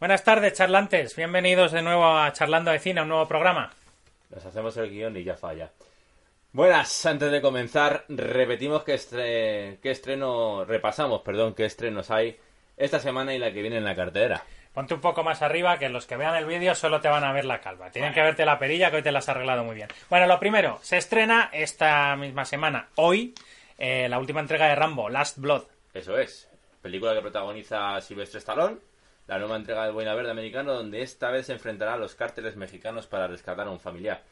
Buenas tardes, charlantes. Bienvenidos de nuevo a Charlando de Cine, un nuevo programa. Nos hacemos el guion y ya falla. Buenas, antes de comenzar, repetimos qué, estre- qué estreno, repasamos, perdón, qué estrenos hay esta semana y la que viene en la cartera. Ponte un poco más arriba, que los que vean el vídeo solo te van a ver la calva. Tienen que verte la perilla, que hoy te la has arreglado muy bien. Bueno, lo primero, se estrena esta misma semana, hoy, eh, la última entrega de Rambo, Last Blood. Eso es, película que protagoniza Silvestre Stallone, la nueva entrega del Buena Verde americano, donde esta vez se enfrentará a los cárteles mexicanos para rescatar a un familiar.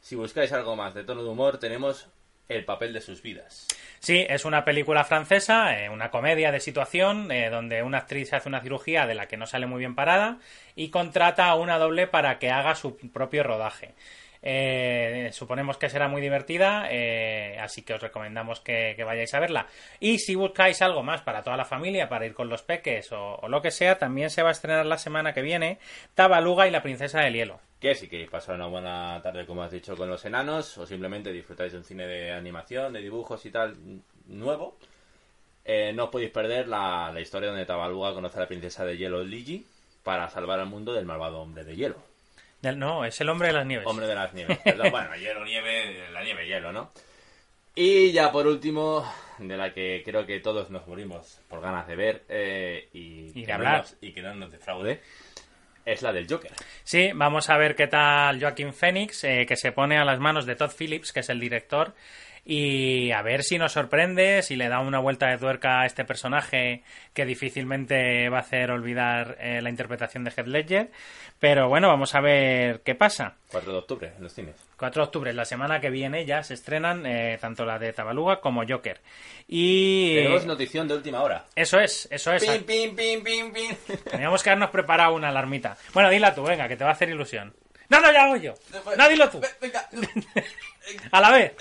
Si buscáis algo más de tono de humor, tenemos el papel de sus vidas. Sí, es una película francesa, eh, una comedia de situación, eh, donde una actriz hace una cirugía de la que no sale muy bien parada y contrata a una doble para que haga su propio rodaje. Eh, suponemos que será muy divertida, eh, así que os recomendamos que, vayáis a verla. Y si buscáis algo más para toda la familia, para ir con los peques o, o lo que sea, también se va a estrenar la semana que viene Tabaluga y la princesa del hielo. Que si queréis pasar una buena tarde, como has dicho, con los enanos, o simplemente disfrutáis de un cine de animación, de dibujos y tal nuevo, eh, no os podéis perder la, la historia donde Tabaluga conoce a la princesa de hielo Ligi para salvar al mundo del malvado hombre de hielo. Del- No, es el hombre de las nieves. Hombre de las nieves. Perdón, bueno, hielo, nieve, la nieve, hielo, ¿no? Y ya por último, de la que creo que todos nos morimos por ganas de ver eh, y, Y que hablar. nos- y que no nos defraude, es la del Joker. Sí, vamos a ver qué tal Joaquín Phoenix, eh, que se pone a las manos de Todd Phillips, que es el director, y a ver si nos sorprende, si le da una vuelta de tuerca a este personaje que difícilmente va a hacer olvidar eh, la interpretación de Heath Ledger. Pero bueno, vamos a ver qué pasa. 4 de octubre en los cines. 4 de octubre, la semana que viene, ya se estrenan eh, tanto la de Tabaluga como Joker. Y... Tenemos notición de última hora. eso es, eso es. Pim, pim, pim, pim, pim. Teníamos que habernos preparado una alarmita. Bueno, dila tú, venga, que te va a hacer ilusión. No, no, ya hago yo. No, dilo tú. Venga, A la vez.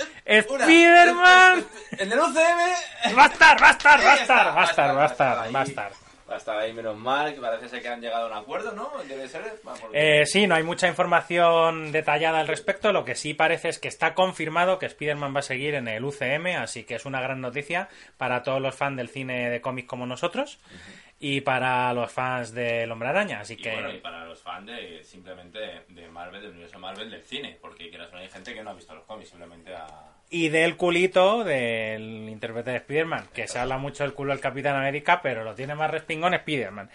una. Spiderman. En el UCM. Va a estar, va a estar, va a estar, va a estar, va a estar, va a estar. Ahí, menos mal, que parece ser que han llegado a un acuerdo, ¿no? Debe ser. Eh, sí, no hay mucha información detallada al respecto. Lo que sí parece es que está confirmado que Spider-Man va a seguir en el UCM, así que es una gran noticia para todos los fans del cine de cómics como nosotros y para los fans del Hombre Araña. Así Y que bueno, y para los fans de simplemente de Marvel, del universo Marvel, del cine, porque quieras hay gente que no ha visto los cómics, simplemente a... y del culito del intérprete de Spider-Man, que se habla mucho del culo del Capitán América, pero lo tiene más respingón Spider-Man.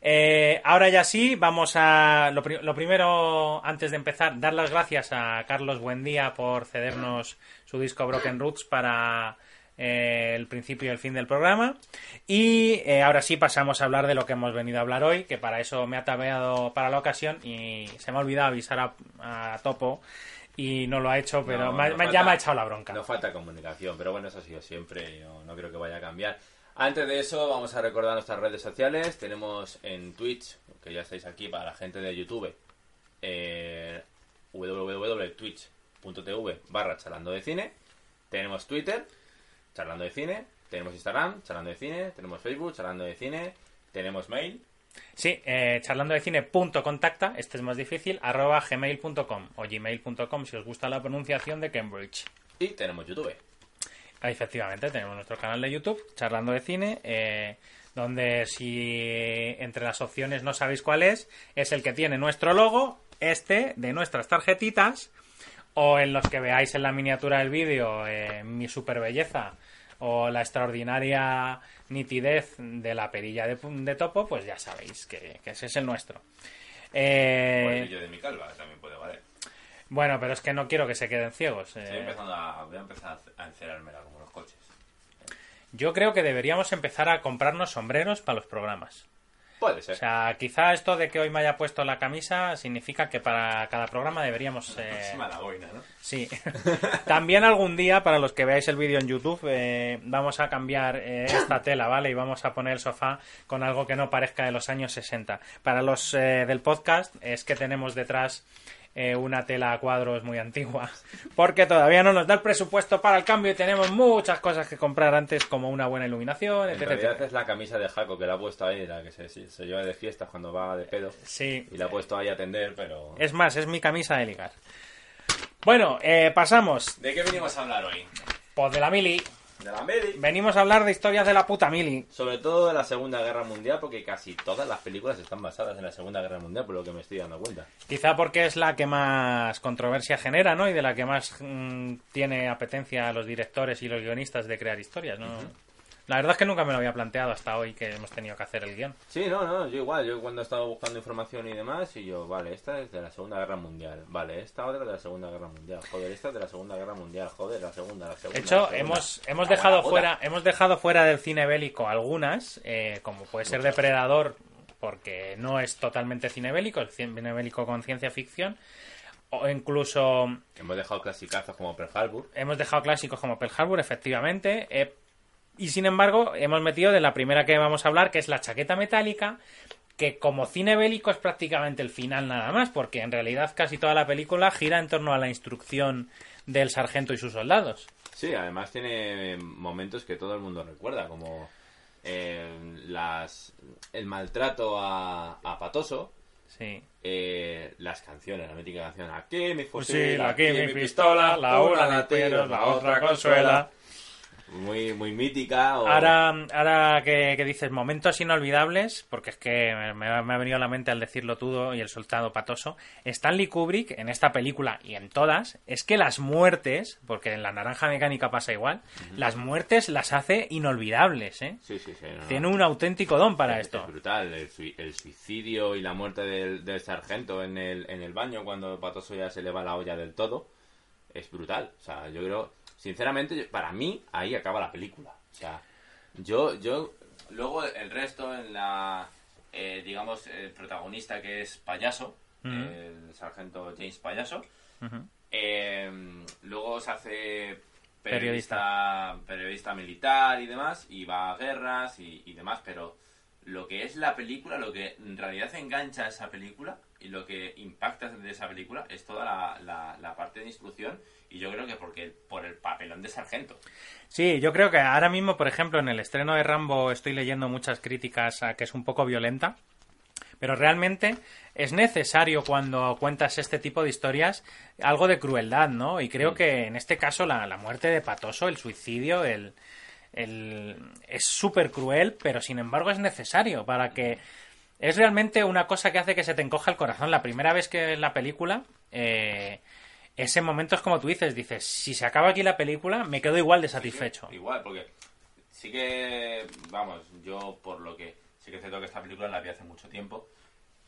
Eh, ahora ya sí, vamos a... Lo, lo primero, antes de empezar, dar las gracias a Carlos Buendía por cedernos su disco Broken Roots para eh, el principio y el fin del programa. Y eh, ahora sí pasamos a hablar de lo que hemos venido a hablar hoy, que para eso me ha tabeado para la ocasión y se me ha olvidado avisar a, a Topo y no lo ha hecho, pero No, me ha- no me- falta- ya me ha echado la bronca. No falta comunicación, pero bueno, eso ha sido siempre, yo no creo que vaya a cambiar. Antes de eso, vamos a recordar nuestras redes sociales. Tenemos en Twitch, que ya estáis aquí para la gente de YouTube, eh, www.twitch.tv barra charlando de cine. Tenemos Twitter, charlando de cine. Tenemos Instagram, charlando de cine. Tenemos Facebook, charlando de cine. Tenemos mail. Sí, eh, charlando de cine punto contacta, este es más difícil, arroba gmail.com o gmail.com si os gusta la pronunciación de Cambridge. Y tenemos YouTube. Ah, Efectivamente, tenemos nuestro canal de YouTube, Charlando de Cine, eh, donde si entre las opciones no sabéis cuál es, es el que tiene nuestro logo, este, de nuestras tarjetitas, o en los que veáis en la miniatura del vídeo eh, mi super belleza o la extraordinaria nitidez de la perilla de, de topo, pues ya sabéis que, que ese es el nuestro. Eh, O el vídeo de mi calva, también puede valer. bueno, pero es que no quiero que se queden ciegos. eh. Estoy empezando a, voy a empezar a encerármela como los coches. Yo creo que deberíamos empezar a comprarnos sombreros para los programas. Puede ser. O sea, quizá esto de que hoy me haya puesto la camisa significa que para cada programa deberíamos... eh, Encima la boina, ¿no? Sí. También algún día, para los que veáis el vídeo en YouTube, eh, vamos a cambiar eh, esta tela, ¿vale? Y vamos a poner el sofá con algo que no parezca de los años 60. Para los eh, del podcast, es que tenemos detrás eh, una tela a cuadros muy antigua, porque todavía no nos da el presupuesto para el cambio y tenemos muchas cosas que comprar antes, como una buena iluminación, En etc. realidad es la camisa de Jaco que la ha puesto ahí, la que se, se lleva de fiestas cuando va de pedo. Sí, Y la ha puesto ahí a atender, pero... es más, es mi camisa de ligar. Bueno, eh, pasamos. ¿De qué venimos a hablar hoy? Pues de la mili. De la Medi. Venimos a hablar de historias de la puta mili. Sobre todo de la Segunda Guerra Mundial, porque casi todas las películas están basadas en la Segunda Guerra Mundial, por lo que me estoy dando cuenta. Quizá porque es la que más controversia genera, ¿no? Y de la que más mm, tiene apetencia a los directores y los guionistas de crear historias, ¿no? La verdad es que nunca me lo había planteado hasta hoy que hemos tenido que hacer el guion. Sí, no, no, yo igual, yo cuando he estado buscando información y demás, y yo, vale, esta es de la Segunda Guerra Mundial, vale, esta otra de la Segunda Guerra Mundial, joder, esta es de la Segunda Guerra Mundial, joder, la segunda, la segunda. De hecho, segunda. hemos, hemos Ah, dejado buena fuera, hemos dejado fuera del cine bélico algunas, eh, como puede ser Depredador, porque no es totalmente cine bélico, es cine bélico con ciencia ficción, o incluso Hemos dejado clasicazos como Pearl Harbor. hemos dejado clásicos como Pearl Harbor, efectivamente, eh, y sin embargo hemos metido de la primera que vamos a hablar, que es la chaqueta metálica, que como cine bélico es prácticamente el final nada más, porque en realidad casi toda la película gira en torno a la instrucción del sargento y sus soldados. Sí, además tiene momentos que todo el mundo recuerda, como eh, las el maltrato a, a Patoso, Sí. eh, las canciones, la mítica canción Aquí mi fusil, Fusil, aquí mi pistola, la una de tiros, la otra consuela. Muy, muy mítica. o- Ahora, ahora que, que dices momentos inolvidables, porque es que me, me ha venido a la mente al decirlo todo y el soltado patoso, Stanley Kubrick en esta película y en todas, es que las muertes, porque en la naranja mecánica pasa igual, las muertes las hace inolvidables, ¿eh? Sí, sí, sí. no, no. Tiene un auténtico don para Es- esto. Es brutal. El suicidio y la muerte del, del sargento en el, en el baño cuando Patoso ya se le va la olla del todo. Es brutal. O sea, yo creo. Sinceramente, para mí, ahí acaba la película. O sea, yo. yo Luego el resto en la. eh, digamos, el protagonista que es Payaso. El sargento James Payaso. Eh, luego se hace Periodista. periodista, periodista militar y demás, y va a guerras y, y demás, pero lo que es la película, lo que en realidad engancha a esa película y lo que impacta de esa película es toda la, la- la parte de instrucción y yo creo que porque por el papelón de sargento. Sí, yo creo que ahora mismo, por ejemplo, en el estreno de Rambo estoy leyendo muchas críticas a que es un poco violenta, pero realmente es necesario cuando cuentas este tipo de historias algo de crueldad, ¿no? Y creo que en este caso la, la muerte de Patoso, el suicidio, el, el- es súper cruel, pero sin embargo es necesario para que... Es realmente una cosa que hace que se te encoja el corazón. La primera vez que ves la película, eh, ese momento es como tú dices, dices, si se acaba aquí la película, me quedo igual de satisfecho. Igual, porque sí que, vamos, yo por lo que, sí que cierto que esta película la vi hace mucho tiempo,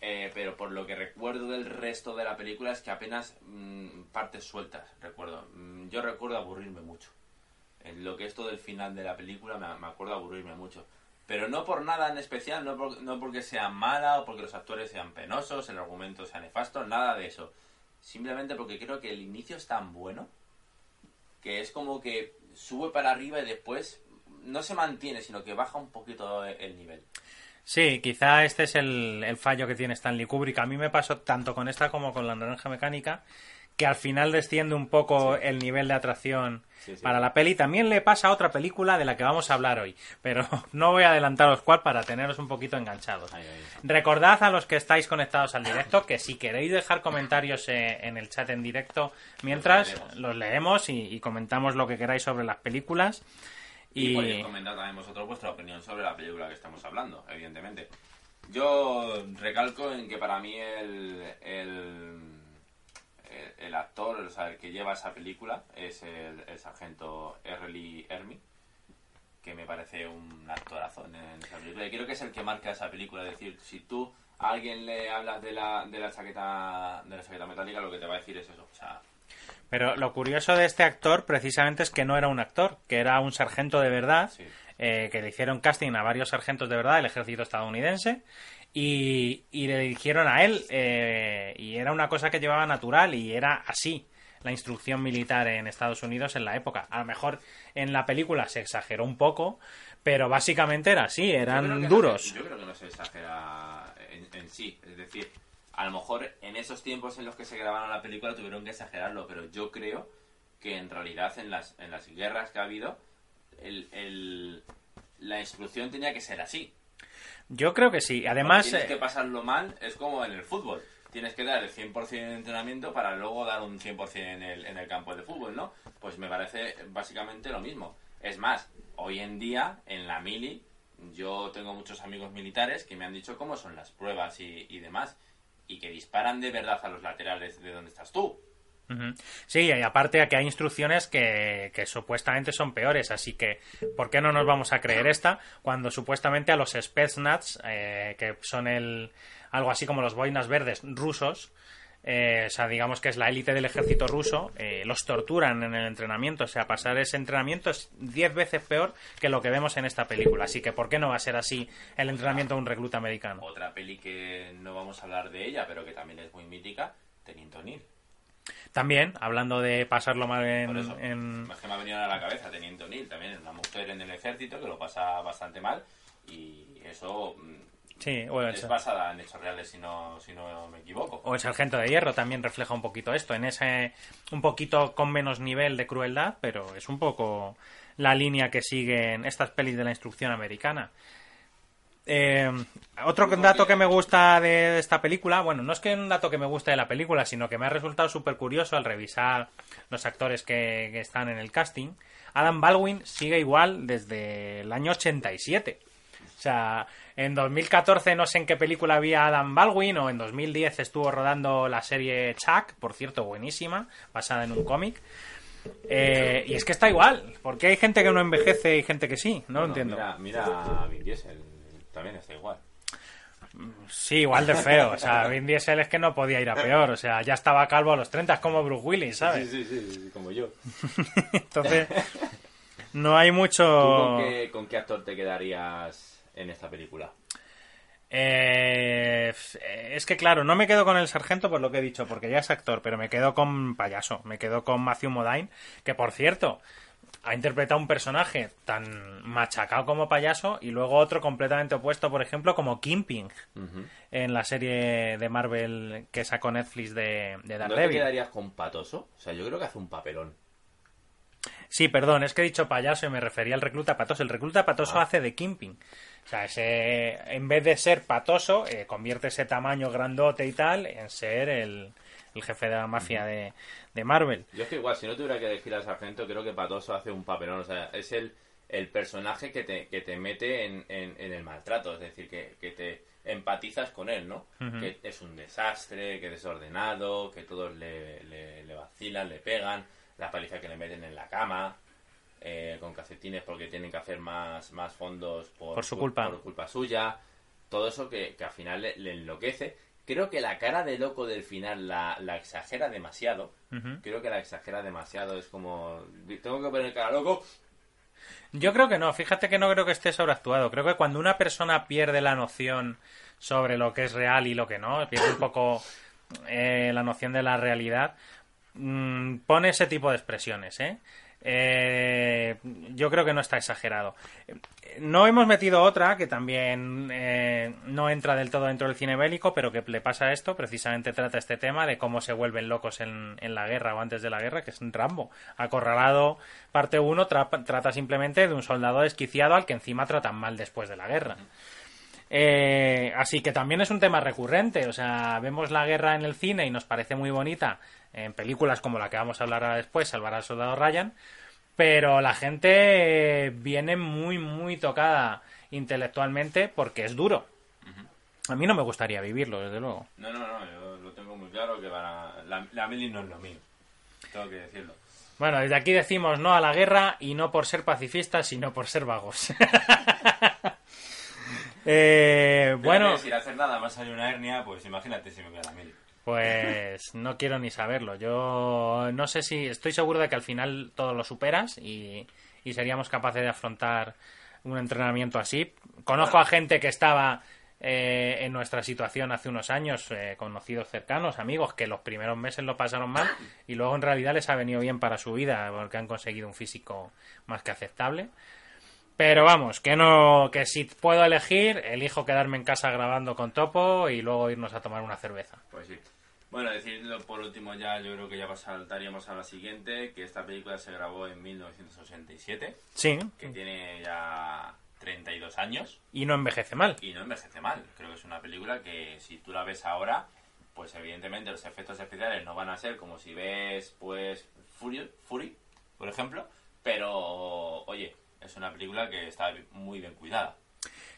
eh, pero por lo que recuerdo del resto de la película es que apenas mm, partes sueltas, recuerdo. Mm, yo recuerdo aburrirme mucho. En lo que es todo el final de la película me acuerdo aburrirme mucho. Pero no por nada en especial, no, por- no porque sea mala o porque los actores sean penosos, el argumento sea nefasto, nada de eso. Simplemente porque creo que el inicio es tan bueno que es como que sube para arriba y después no se mantiene, sino que baja un poquito el nivel. Sí, quizá este es el, el fallo que tiene Stanley Kubrick. A mí me pasó tanto con esta como con la naranja mecánica, que al final desciende un poco el nivel de atracción Sí, sí. para la peli. También le pasa a otra película de la que vamos a hablar hoy, pero no voy a adelantaros cuál para teneros un poquito enganchados. Recordad a los que estáis conectados al directo que si queréis dejar comentarios eh, en el chat en directo mientras Los leemos. los leemos y, y comentamos lo que queráis sobre las películas. Y, Y, podéis comentar también vosotros vuestra opinión sobre la película que estamos hablando, evidentemente. Yo recalco en que para mí el, el, el, el actor, o sea, el que lleva esa película es el, el sargento. Lee Ermey, que me parece un actorazo en, en esa película. Y creo que es el que marca esa película. Es decir, si tú a alguien le hablas de la, de la chaqueta de la chaqueta metálica, lo que te va a decir es eso. O sea, Pero lo curioso de este actor precisamente es que no era un actor, que era un sargento de verdad, Sí. eh, que le hicieron casting a varios sargentos de verdad del ejército estadounidense y, y le dirigieron a él eh, y era una cosa que llevaba natural y era así la instrucción militar en Estados Unidos en la época. A lo mejor en la película se exageró un poco, pero básicamente era así, eran duros. yo creo que no se exagera en, en sí. Es decir, a lo mejor en esos tiempos en los que se grabaron la película tuvieron que exagerarlo, pero yo creo que en realidad en las, en las guerras que ha habido, el, el- la instrucción tenía que ser así. Yo creo que sí. Además, Tienes eh, que pasarlo mal, es como en el fútbol. Tienes que dar el 100% en entrenamiento para luego dar un 100% en el, en el campo de fútbol, ¿no? Pues me parece básicamente lo mismo. Es más, hoy en día en la mili yo tengo muchos amigos militares que me han dicho cómo son las pruebas y, y demás y que disparan de verdad a los laterales de donde estás tú. Sí, y aparte aquí hay instrucciones que, que supuestamente son peores, así que ¿por qué no nos vamos a creer esta cuando supuestamente a los Spetsnaz, eh, que son el algo así como los boinas verdes rusos, eh, o sea, digamos que es la élite del ejército ruso, eh, los torturan en el entrenamiento, o sea, pasar ese entrenamiento es 10 veces peor que lo que vemos en esta película, así que ¿por qué no va a ser así el entrenamiento de un recluta americano? Otra peli que no vamos a hablar de ella, pero que también es muy mítica, Teniente O'Neill. También, hablando de pasarlo mal en, eso, en- es que me ha venido a la cabeza Teniente O'Neill, también una mujer en el ejército que lo pasa bastante mal y eso mm, Sí, o el, es basada en hechos reales si no, si no me equivoco. o el Sargento de Hierro también refleja un poquito esto, en ese un poquito con menos nivel de crueldad, pero es un poco la línea que siguen estas pelis de la instrucción americana. Eh, otro dato que- me gusta de esta película, bueno, no es que un dato que me guste de la película, sino que me ha resultado súper curioso al revisar los actores que, que están en el casting. Adam Baldwin sigue igual desde el año 87. O sea, en 2014 no sé en qué película había Adam Baldwin o en 2010 estuvo rodando la serie Chuck, por cierto, buenísima, basada en un cómic. Eh, y es que está igual, porque hay gente que no envejece y gente que sí, no lo entiendo. Mira, mira a Vin Diesel, también está igual. Sí, igual de feo. O sea, Vin Diesel es que no podía ir a peor. O sea, ya estaba calvo a los 30, es como Bruce Willis, ¿sabes? Sí, sí, sí, como yo. Entonces, no hay ¿Tú mucho... con qué, con qué actor te quedarías en esta película? Eh, es que claro, no me quedo con el sargento por lo que he dicho, porque ya es actor, pero me quedo con payaso, me quedo con Matthew Modine, que por cierto, ha interpretado un personaje tan machacado como payaso y luego otro completamente opuesto, por ejemplo, como Kingpin Ujú. en la serie de Marvel que sacó Netflix de, de ¿No te Daredevil. quedarías con Patoso? O sea, yo creo que hace un papelón. Sí, perdón, es que he dicho payaso y me refería al recluta patoso. El recluta patoso Ah. hace de Kingpin. O sea, ese, en vez de ser patoso, eh, convierte ese tamaño grandote y tal en ser el, el jefe de la mafia de, de Marvel. Yo es que igual, si no tuviera que elegir al sargento, creo que Patoso hace un papelón. O sea, es el, el personaje que te, que te mete en, en- en el maltrato. Es decir, que, que te empatizas con él, ¿no? Que es un desastre, que es desordenado, que todos le, le, le vacilan, le pegan, la paliza que le meten en la cama. eh, con calcetines porque tienen que hacer más, más fondos por, Por su cul- culpa. por culpa suya. Todo eso que, que al final le, le enloquece. Creo que la cara de loco del final la, la exagera demasiado. Creo que la exagera demasiado. Es como. Tengo que poner cara loco. Yo creo que no, fíjate que no creo que esté sobreactuado. Creo que cuando una persona pierde la noción sobre lo que es real y lo que no, pierde un poco eh, la noción de la realidad, mm, pone ese tipo de expresiones, ¿eh? Eh, yo creo que no está exagerado. No hemos metido otra que también eh, no entra del todo dentro del cine bélico, pero que le pasa esto, precisamente trata este tema de cómo se vuelven locos en, en la guerra o antes de la guerra, que es un Rambo. Acorralado, parte 1, trata simplemente de un soldado desquiciado al que encima tratan mal después de la guerra. Eh, así que también es un tema recurrente, o sea, vemos la guerra en el cine y nos parece muy bonita en películas como la que vamos a hablar ahora después, Salvar al Soldado Ryan, pero la gente eh, viene muy, muy tocada intelectualmente porque es duro. A mí no me gustaría vivirlo, desde luego. No, no, no. Yo lo tengo muy claro que para. La, la mili no es lo mío. Tengo que decirlo. Bueno, desde aquí decimos no a la guerra y no por ser pacifistas, sino por ser vagos. Eh, bueno, sin hacer nada más hay una hernia, pues imagínate si me voy a la mili. Pues no quiero ni saberlo. Yo no sé si estoy seguro de que al final todo lo superas y, y seríamos capaces de afrontar un entrenamiento así. Conozco a gente que estaba eh, en nuestra situación hace unos años, eh, conocidos cercanos, amigos, que los primeros meses lo pasaron mal y luego en realidad les ha venido bien para su vida porque han conseguido un físico más que aceptable. Pero vamos, que no, que si puedo elegir, elijo quedarme en casa grabando con Topo y luego irnos a tomar una cerveza. Pues sí. Bueno, decirlo por último ya, yo creo que ya saltaríamos a la siguiente, que esta película se grabó en 1987, Sí, que tiene ya 32 años y no envejece mal. y no envejece mal. Creo que es una película que si tú la ves ahora, pues evidentemente los efectos especiales no van a ser como si ves, pues, Fury, Fury por ejemplo, Pero, oye, es una película que está muy bien cuidada.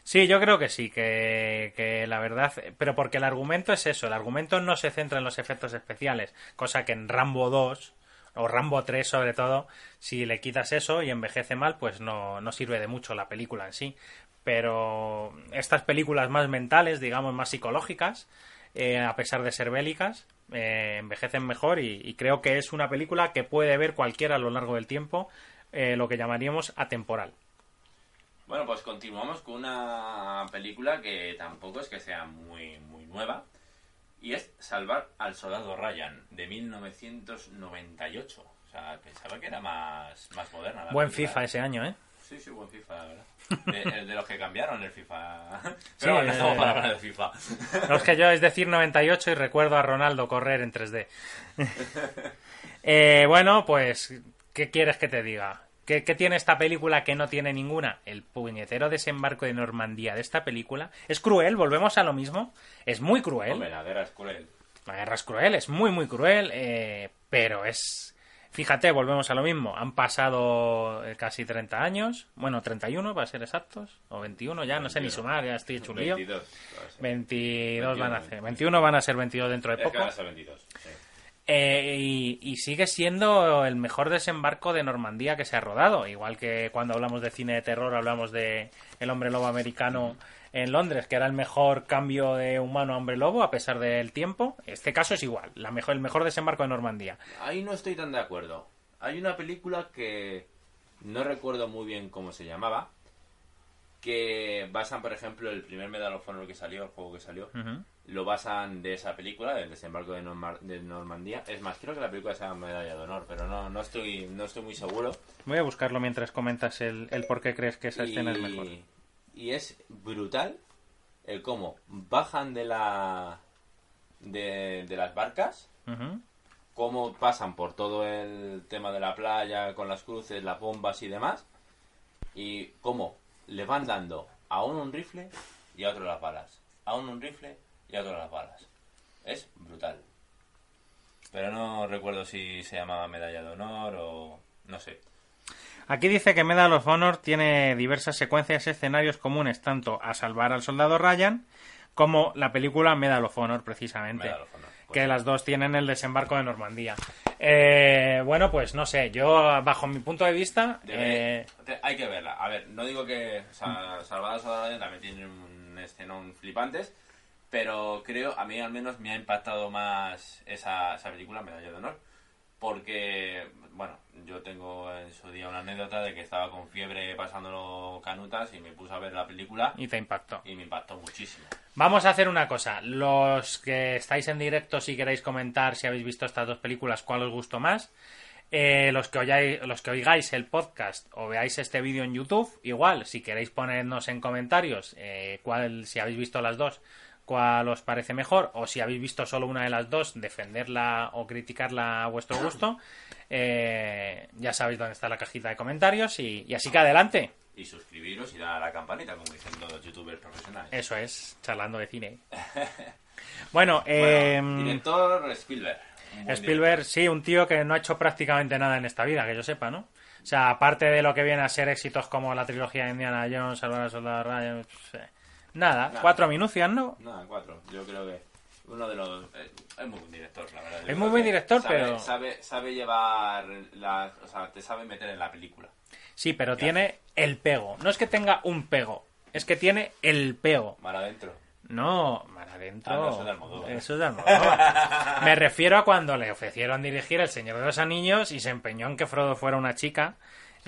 Sí, yo creo que sí, que, que, la verdad, pero porque el argumento es eso, el argumento no se centra en los efectos especiales, cosa que en Rambo 2 o Rambo 3 sobre todo, si le quitas eso y envejece mal, pues no, no sirve de mucho la película en sí. Pero estas películas más mentales, digamos, más psicológicas, eh, a pesar de ser bélicas, eh, envejecen mejor y, y, creo que es una película que puede ver cualquiera a lo largo del tiempo, eh, lo que llamaríamos atemporal. Bueno, pues continuamos con una película que tampoco es que sea muy, muy nueva. Y es Salvar al Soldado Ryan, de 1998. O sea, pensaba que era más, más moderna. La Buen película. FIFA ese año, ¿eh? Sí, sí, buen FIFA, la verdad. De, de los que cambiaron el FIFA. Pero bueno, no estamos eh, para hablar de FIFA. No es que yo es decir 98 y recuerdo a Ronaldo correr en 3D. eh, bueno, pues, ¿qué quieres que te diga? ¿Qué, ¿Qué, tiene esta película que no tiene ninguna? El puñetero desembarco de Normandía de esta película. Es cruel, volvemos a lo mismo. Es muy cruel. Hombre, la guerra es cruel. La guerra es cruel, es muy, muy cruel, eh, pero es... Fíjate, volvemos a lo mismo. Han pasado eh, casi 30 años. Bueno, 31 para ser exactos. O 21, ya 21. no sé ni sumar, ya estoy hecho un lío. 22. 22 van a ser. 21 van a ser 22 dentro de Es poco. que van a ser 22. Sí. Eh, y, y, sigue siendo el mejor desembarco de Normandía que se ha rodado. Igual que cuando hablamos de cine de terror, hablamos de El hombre lobo americano en Londres, que era el mejor cambio de humano a hombre lobo a pesar del tiempo. Este caso es igual, la mejor, el mejor desembarco de Normandía. Ahí no estoy tan de acuerdo. Hay una película que no recuerdo muy bien cómo se llamaba, que basan, por ejemplo, el primer Medal of Honor que salió, el juego que salió, uh -huh. Lo basan de esa película, del desembarco de, Norma de, Normandía. Es más, creo que la película se llama Medalla de Honor, pero no, no, estoy, no estoy muy seguro. Voy a buscarlo mientras comentas el, el por qué crees que esa y, escena es mejor. Y es brutal el cómo bajan de la de, de las barcas, uh -huh. cómo pasan por todo el tema de la playa con las cruces, las bombas y demás, y cómo le van dando a uno un rifle y a otro las balas, a uno un rifle y a otro las balas. Es brutal. Pero no recuerdo si se llamaba medalla de honor o no sé. Aquí dice que Medal of Honor tiene diversas secuencias y escenarios comunes tanto a salvar al soldado Ryan como la película Medal of Honor, precisamente. Medal of Honor. Pues que sí. las dos tienen el desembarco de Normandía. Eh, bueno, pues no sé, yo bajo mi punto de vista... Debe, eh... hay que verla. A ver, no digo que o sea, Salvar al soldado también tiene un escenón flipantes, pero creo, a mí al menos me ha impactado más esa, esa película, Medalla de Honor, porque, bueno, yo tengo en su día una anécdota de que estaba con fiebre pasándolo canutas y me puse a ver la película. Y te impactó. Y me impactó muchísimo. Vamos a hacer una cosa. Los que estáis en directo, si queréis comentar si habéis visto estas dos películas, cuál os gustó más. Eh, los, que oyáis, los que oigáis el podcast o veáis este vídeo en YouTube, igual, si queréis ponernos en comentarios eh, cuál, si habéis visto las dos, cuál os parece mejor, o si habéis visto solo una de las dos, defenderla o criticarla a vuestro gusto. Eh, ya sabéis dónde está la cajita de comentarios y, y así que adelante. Y suscribiros y dar a la campanita, como dicen los youtubers profesionales. Eso es, charlando de cine. bueno, eh, bueno, director Spielberg. Spielberg, sí, un tío que no ha hecho prácticamente nada en esta vida, que yo sepa, ¿no? O sea, aparte de lo que viene a ser éxitos como la trilogía de Indiana Jones, Salvar al Soldado Ryan, pues, eh, nada, nada, cuatro minucias, ¿no? Nada, cuatro. Yo creo que uno de los... Eh, es muy buen director, la verdad. Es muy buen director, sabe, pero... Sabe, sabe llevar... La, o sea, te sabe meter en la película. Sí, pero tiene el pego. No es que tenga un pego, es que tiene el pego. Mar adentro. No, mar adentro. Ah, no, eso es de Almodóvar. Eso es de Almodóvar. Me refiero a cuando le ofrecieron dirigir El Señor de los Anillos y se empeñó en que Frodo fuera una chica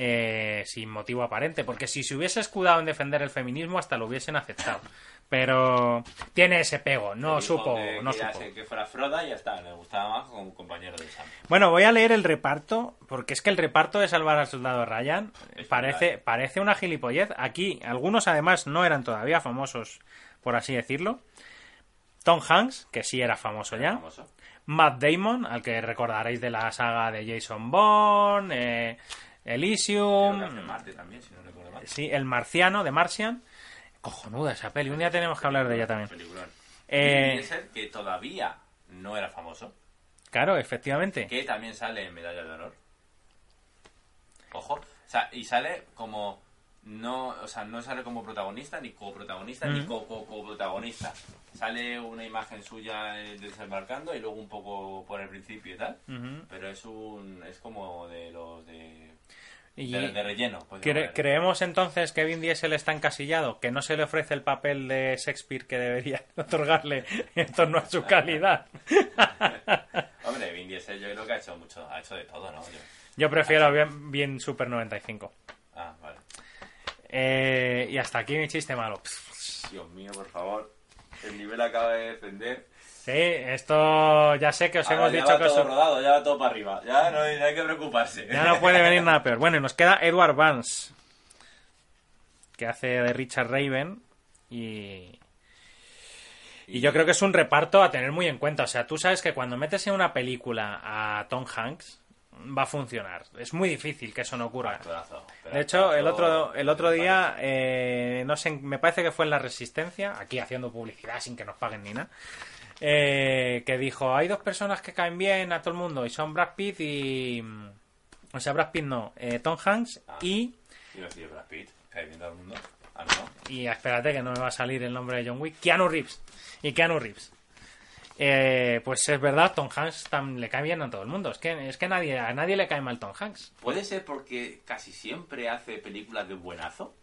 eh, sin motivo aparente. Porque si se hubiese escudado en defender el feminismo, hasta lo hubiesen aceptado. Pero tiene ese pego, no supo. Que, no que supo. que fuera Froda y ya está, le gustaba más como compañero de Sam. Bueno, voy a leer el reparto, porque es que el reparto de Salvar al Soldado Ryan parece, parece una gilipollez. Aquí, algunos además no eran todavía famosos, por así decirlo. Tom Hanks, que sí era famoso ¿Era ya. Famoso? Matt Damon, al que recordaréis de la saga de Jason Bourne, eh, Elysium. Marte también, si no recuerdo mal. Sí, El Marciano, de Martian. Cojonuda esa peli, un día tenemos que hablar de ella también. Eh, ser que todavía no era famoso, Claro, efectivamente. que también sale en Medalla de Honor. Ojo. O sea, y sale como... No, o sea, no sale como protagonista, ni coprotagonista, ni Mm. co-co-coprotagonista. Sale una imagen suya eh, desembarcando y luego un poco por el principio y tal. Pero es un... es como de los de... Y De, de relleno. pues, cre- creemos entonces que Vin Diesel está encasillado, que no se le ofrece el papel de Shakespeare que debería otorgarle en torno a su calidad. Hombre, Vin Diesel yo creo que ha hecho mucho, ha hecho de todo, ¿no? Yo- Yo prefiero bien, bien Super 95. Ah, vale. Eh, y hasta aquí mi chiste malo. Dios mío, por favor. El nivel acaba de descender. Sí, esto ya sé que os Ahora hemos ya dicho va que os- todo rodado, ya va todo para arriba. Ya no hay, no hay que preocuparse. ya no puede venir nada peor. Bueno, y nos queda Edward Vance, que hace de Richard Raven y... Y yo creo que es un reparto a tener muy en cuenta. O sea, tú sabes que cuando metes en una película a Tom Hanks, va a funcionar. Es muy difícil que eso no ocurra. Pedazo, De hecho, el otro, el otro día, eh, no sé, me parece que fue en La Resistencia, aquí haciendo publicidad sin que nos paguen ni nada, eh, que dijo, hay dos personas que caen bien a todo el mundo y son Brad Pitt y... O sea, Brad Pitt no, eh, Tom Hanks Ah. y... Iba a decir Brad Pitt, cae bien todo el mundo. Ah, no. Y espérate que no me va a salir el nombre de John Wick, Keanu Reeves. Y Keanu Reeves. Eh, pues es verdad, Tom Hanks tam- le cae bien a todo el mundo. Es que, es que nadie, a nadie le cae mal Tom Hanks. Puede ser porque casi siempre hace películas de buenazo.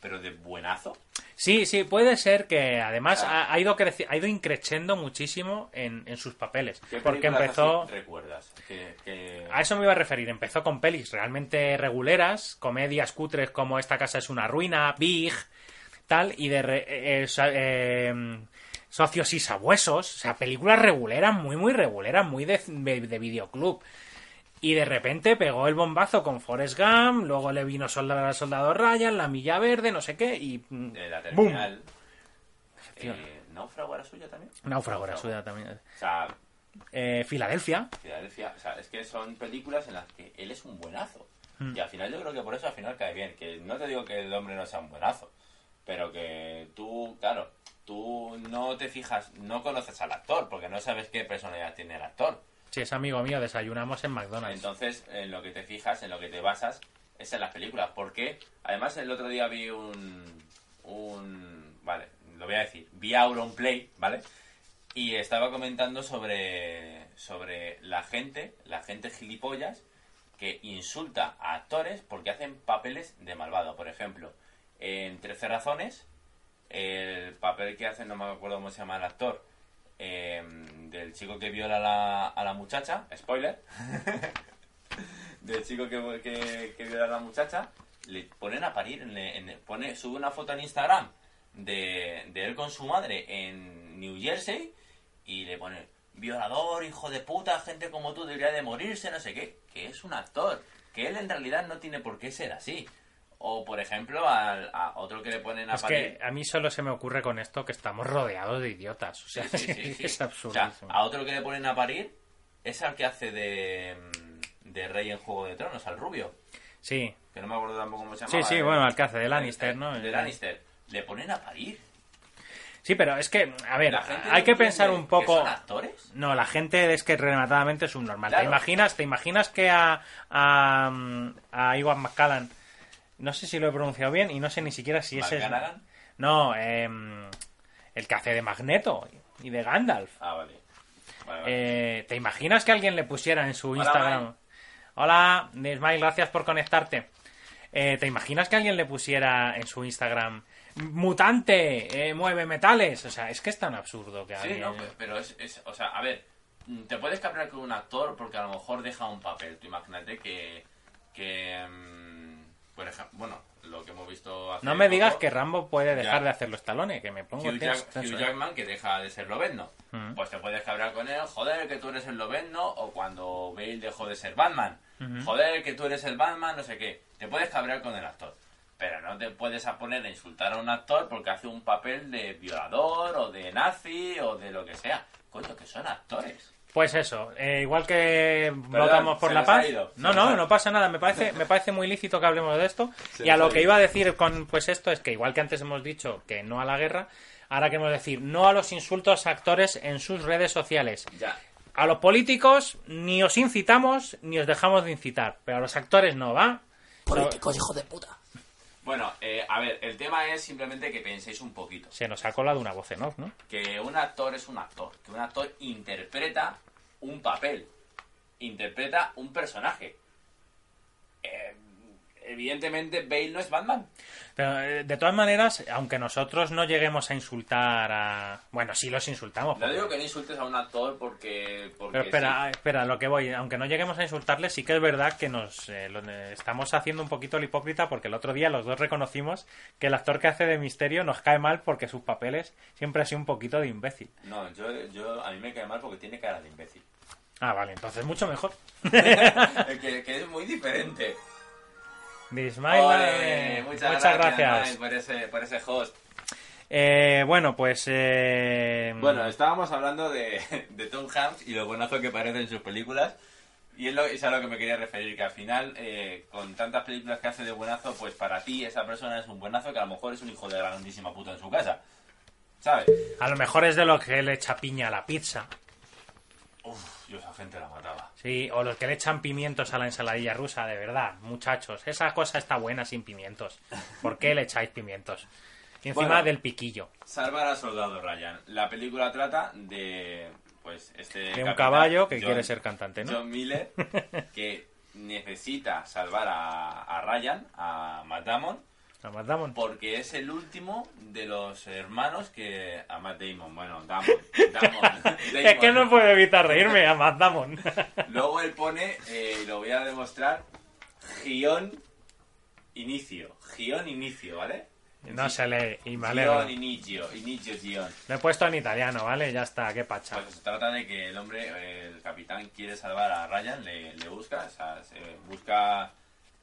Pero de buenazo. Sí, sí, puede ser que además Ah. ha, ha ido creci- ha ido increciendo muchísimo en, en sus papeles. ¿Qué Porque empezó. recuerdas? Que, que- A eso me iba a referir. Empezó con pelis realmente reguleras, comedias cutres como Esta casa es una ruina, Big, tal, y de re- eh, eh, eh, socios y sabuesos. O sea, películas reguleras, muy, muy reguleras, muy de, de- de videoclub. Y de repente pegó el bombazo con Forrest Gump, luego le vino Soldado, Soldado Ryan, La Milla Verde, no sé qué, y. mm, la ¡Bum! terminal. Efectivamente. Eh, ¿Náufrago era suya también? Náufrago era suya también. O sea, Eh, Filadelfia. Filadelfia, o sea, es que son películas en las que él es un buenazo. Hmm. Y al final yo creo que por eso al final cae bien. Que no te digo que el hombre no sea un buenazo, pero que tú, claro, tú no te fijas, no conoces al actor, porque no sabes qué personalidad tiene el actor. Si es amigo mío, desayunamos en McDonald's. Entonces, en lo que te fijas, en lo que te basas, es en las películas. Porque, además, el otro día vi un. un vale, lo voy a decir. Vi Auronplay, ¿vale? Y estaba comentando sobre. sobre la gente, la gente gilipollas, que insulta a actores porque hacen papeles de malvado. Por ejemplo, en 13 razones, el papel que hace, no me acuerdo cómo se llama el actor, eh, del chico que viola a la, a la muchacha, spoiler, del chico que, que, que viola a la muchacha, le ponen a parir, en- en- pone, sube una foto en Instagram de, de él con su madre en New Jersey y le pone violador, hijo de puta, gente como tú debería de morirse, no sé qué, que es un actor, que él en realidad no tiene por qué ser así. O, por ejemplo, al- a otro que le ponen a Es parir... que a mí solo se me ocurre con esto que estamos rodeados de idiotas. O sea, Sí, sí, sí, sí. es O sea, absurdísimo. a otro que le ponen a parir es al que hace de, mm, de rey en Juego de Tronos, al rubio. Sí, Que no me acuerdo tampoco cómo se sí, llama. sí, bueno, al que hace de Lannister, ¿no? De Lannister. Le ponen a parir. Sí, pero es que, a ver, hay que pensar un poco... ¿Que son actores? No, la gente es que rematadamente es un normal. ¿Te imaginas, te imaginas que a, a, a Iwan McCallan, no sé si lo he pronunciado bien y no sé ni siquiera si ese es... No, em, el que hace de Magneto y de Gandalf. Ah, vale. Vale, vale. Eh, ¿Te imaginas que alguien le pusiera en su Hola, Instagram? Hola, Ismail, gracias por conectarte. Eh, ¿Te imaginas que alguien le pusiera en su Instagram mutante, eh, mueve metales? O sea, es que es tan absurdo que Sí, alguien... no, pe- pero es, es- O sea, a ver. Te puedes cabrear con un actor porque a lo mejor deja un papel. Tú imagínate que. que mm, por ejemplo. Bueno, lo que hemos visto hace No me digas que Rambo puede dejar Ya. de hacer los talones, que me pongo Hugh, Jack- Hugh ¿eh? Jackman que deja de ser Lobezno. Mm. Pues te puedes cabrear con él, joder, que tú eres el Lobezno, o cuando Bale dejó de ser Batman. Ujú. Joder, que tú eres el Batman, no sé qué. Te puedes cabrear con el actor. Pero no te puedes a poner a insultar a un actor porque hace un papel de violador, o de nazi, o de lo que sea. Coño, que son actores. Pues eso, eh, igual que votamos por la paz. ido, No, no, no pasa nada. Me parece, me parece muy lícito que hablemos de esto. Se y a lo que iba a decir con pues esto es que igual que antes hemos dicho que no a la guerra, ahora queremos decir no a los insultos a actores en sus redes sociales. Ya. a los políticos ni os incitamos ni os dejamos de incitar, pero a los actores no, ¿va? Políticos, hijo de puta. Bueno, eh, a ver, el tema es simplemente que penséis un poquito. Se nos ha colado una voz en off, ¿no? Que un actor es un actor. Que un actor interpreta un papel. Interpreta un personaje. Eh, evidentemente Bale no es Batman. Pero eh, de todas maneras, aunque nosotros no lleguemos a insultar a... Bueno, sí los insultamos. No porque- digo que no insultes a un actor porque... porque Pero espera, sí. espera, lo que voy, aunque no lleguemos a insultarle, sí que es verdad que nos eh, lo- eh, estamos haciendo un poquito el hipócrita porque el otro día los dos reconocimos que el actor que hace de misterio nos cae mal porque sus papeles siempre ha sido un poquito de imbécil. No, yo, yo a mí me cae mal porque tiene cara de imbécil. Ah, vale, entonces mucho mejor. que, que es muy diferente. Ole, muchas, gracias. Por, ese, por ese host. Eh, bueno, pues... eh, Bueno, estábamos hablando de, de Tom Hanks y lo buenazo que parece en sus películas. Y es, lo, es a lo que me quería referir, que al final, eh, con tantas películas que hace de buenazo, pues para ti esa persona es un buenazo que a lo mejor es un hijo de la grandísima puta en su casa. ¿Sabes? a lo mejor es de lo que le echa piña a la pizza. Uf, yo esa gente la mataba. Sí, o los que le echan pimientos a la ensaladilla rusa, de verdad, muchachos. Esa cosa está buena sin pimientos. ¿Por qué le echáis pimientos? Y encima Bueno. del piquillo. Salvar al soldado Ryan. La película trata de, pues, este... De un capitán, caballo que John- quiere ser cantante, ¿no? John Miller, que necesita salvar a, a Ryan, a Matt Damon, A Matt Damon. porque es el último de los hermanos que... A Matt Damon, bueno, Damon. Damon, Es que no puedo evitar reírme a Matt Damon. Luego él pone, eh, y lo voy a demostrar, guion inicio. Guión inicio, ¿vale? No se lee y me alegro. Guión inicio, inicio guion. Lo he puesto en italiano, ¿vale? Ya está, qué pacha. Pues se trata de que el hombre, el capitán, quiere salvar a Ryan, le, le busca, o sea, se busca,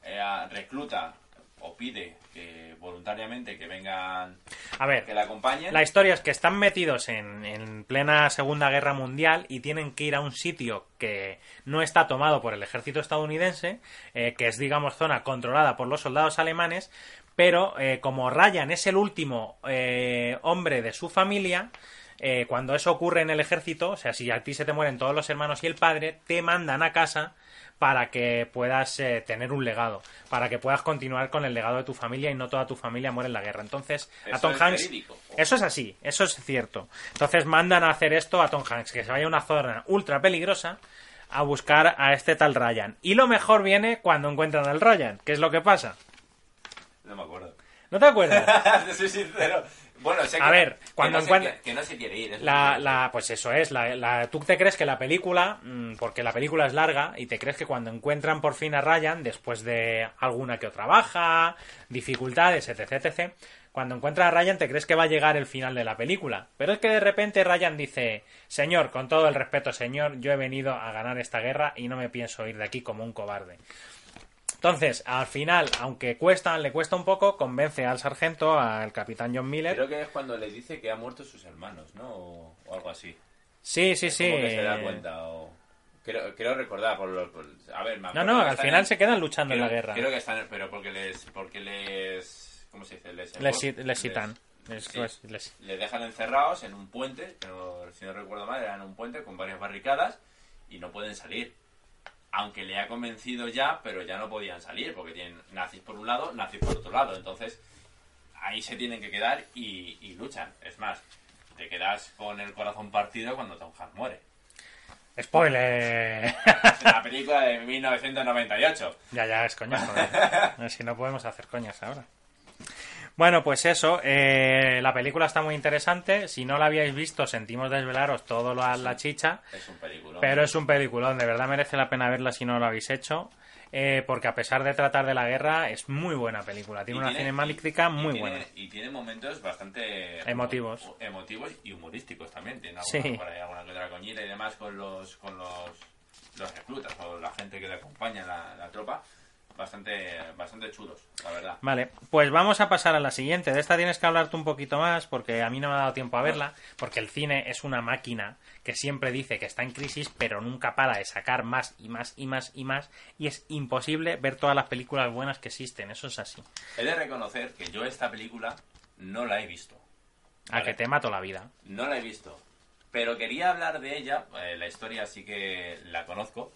eh, recluta o pide que voluntariamente que vengan, A ver, que la acompañen. La historia es que están metidos en, en plena Segunda Guerra Mundial y tienen que ir a un sitio que no está tomado por el ejército estadounidense, eh, que es, digamos, zona controlada por los soldados alemanes, pero eh, como Ryan es el último eh, hombre de su familia, eh, cuando eso ocurre en el ejército, o sea, si a ti se te mueren todos los hermanos y el padre, te mandan a casa para que puedas eh, tener un legado, para que puedas continuar con el legado de tu familia y no toda tu familia muere en la guerra. Entonces, a Eso Tom es Hanks... verídico. Eso es así, eso es cierto. Entonces mandan a hacer esto a Tom Hanks, que se vaya a una zona ultra peligrosa a buscar a este tal Ryan. Y lo mejor viene cuando encuentran al Ryan. ¿Qué es lo que pasa? No me acuerdo. ¿No te acuerdas? Te soy sincero. Bueno, sé que, A ver, que cuando no encuentra- que no se quiere ir. eso La, la, pues eso es, la, la- tú te crees que la película, mm, porque la película es larga, y te crees que cuando encuentran por fin a Ryan, después de alguna que otra baja, dificultades, etc, etc, cuando encuentran a Ryan te crees que va a llegar el final de la película. Pero es que de repente Ryan dice, señor, con todo el respeto, señor, yo he venido a ganar esta guerra y no me pienso ir de aquí como un cobarde. Entonces, al final, aunque cuesta, le cuesta un poco, convence al sargento, al capitán John Miller. Creo que es cuando le dice que ha muerto sus hermanos, ¿no? O, o algo así. Sí, sí, sí. Como que se da cuenta o... Creo, creo recordar por los... por- A ver, No, no, al final en- se quedan luchando en creo- la guerra. Creo que están... Pero porque les... Porque les... ¿Cómo se dice? Les, Les, les citan. Les- sí. les- les- les dejan encerrados en un puente, pero si no recuerdo mal, eran un puente con varias barricadas y no pueden salir. Aunque le ha convencido ya, pero ya no podían salir porque tienen nazis por un lado, nazis por otro lado. Entonces, ahí se tienen que quedar y, y luchan. Es más, te quedas con el corazón partido cuando Tom Hanks muere. ¡Spoiler! Es una película de 1998. ya, ya, es coña, joder. Si no podemos hacer coñas ahora. Bueno, pues eso, eh, la película está muy interesante. Si no la habíais visto, sentimos desvelaros todo lo a la chicha. Es un película. Pero es un peliculón, de verdad merece la pena verla si no lo habéis hecho. eh, porque a pesar de tratar de la guerra, es muy buena película. Tiene Y una cinemática muy tiene- buena. Y tiene momentos bastante Emotivos. emotivos y humorísticos también. Tiene Sí. alguna, por ahí alguna que otra coñita y demás con los con los, los reclutas o la gente que le acompaña la, la tropa. Bastante, bastante chulos, la verdad. Vale, pues vamos a pasar a la siguiente. De esta tienes que hablar tú un poquito más porque a mí no me ha dado tiempo a verla, porque el cine es una máquina que siempre dice que está en crisis, pero nunca para de sacar más y más y más y más, y es imposible ver todas las películas buenas que existen, eso es así. He de reconocer que yo esta película no la he visto. A que te mato la vida. No la he visto. Pero quería hablar de ella, eh, la historia sí que la conozco.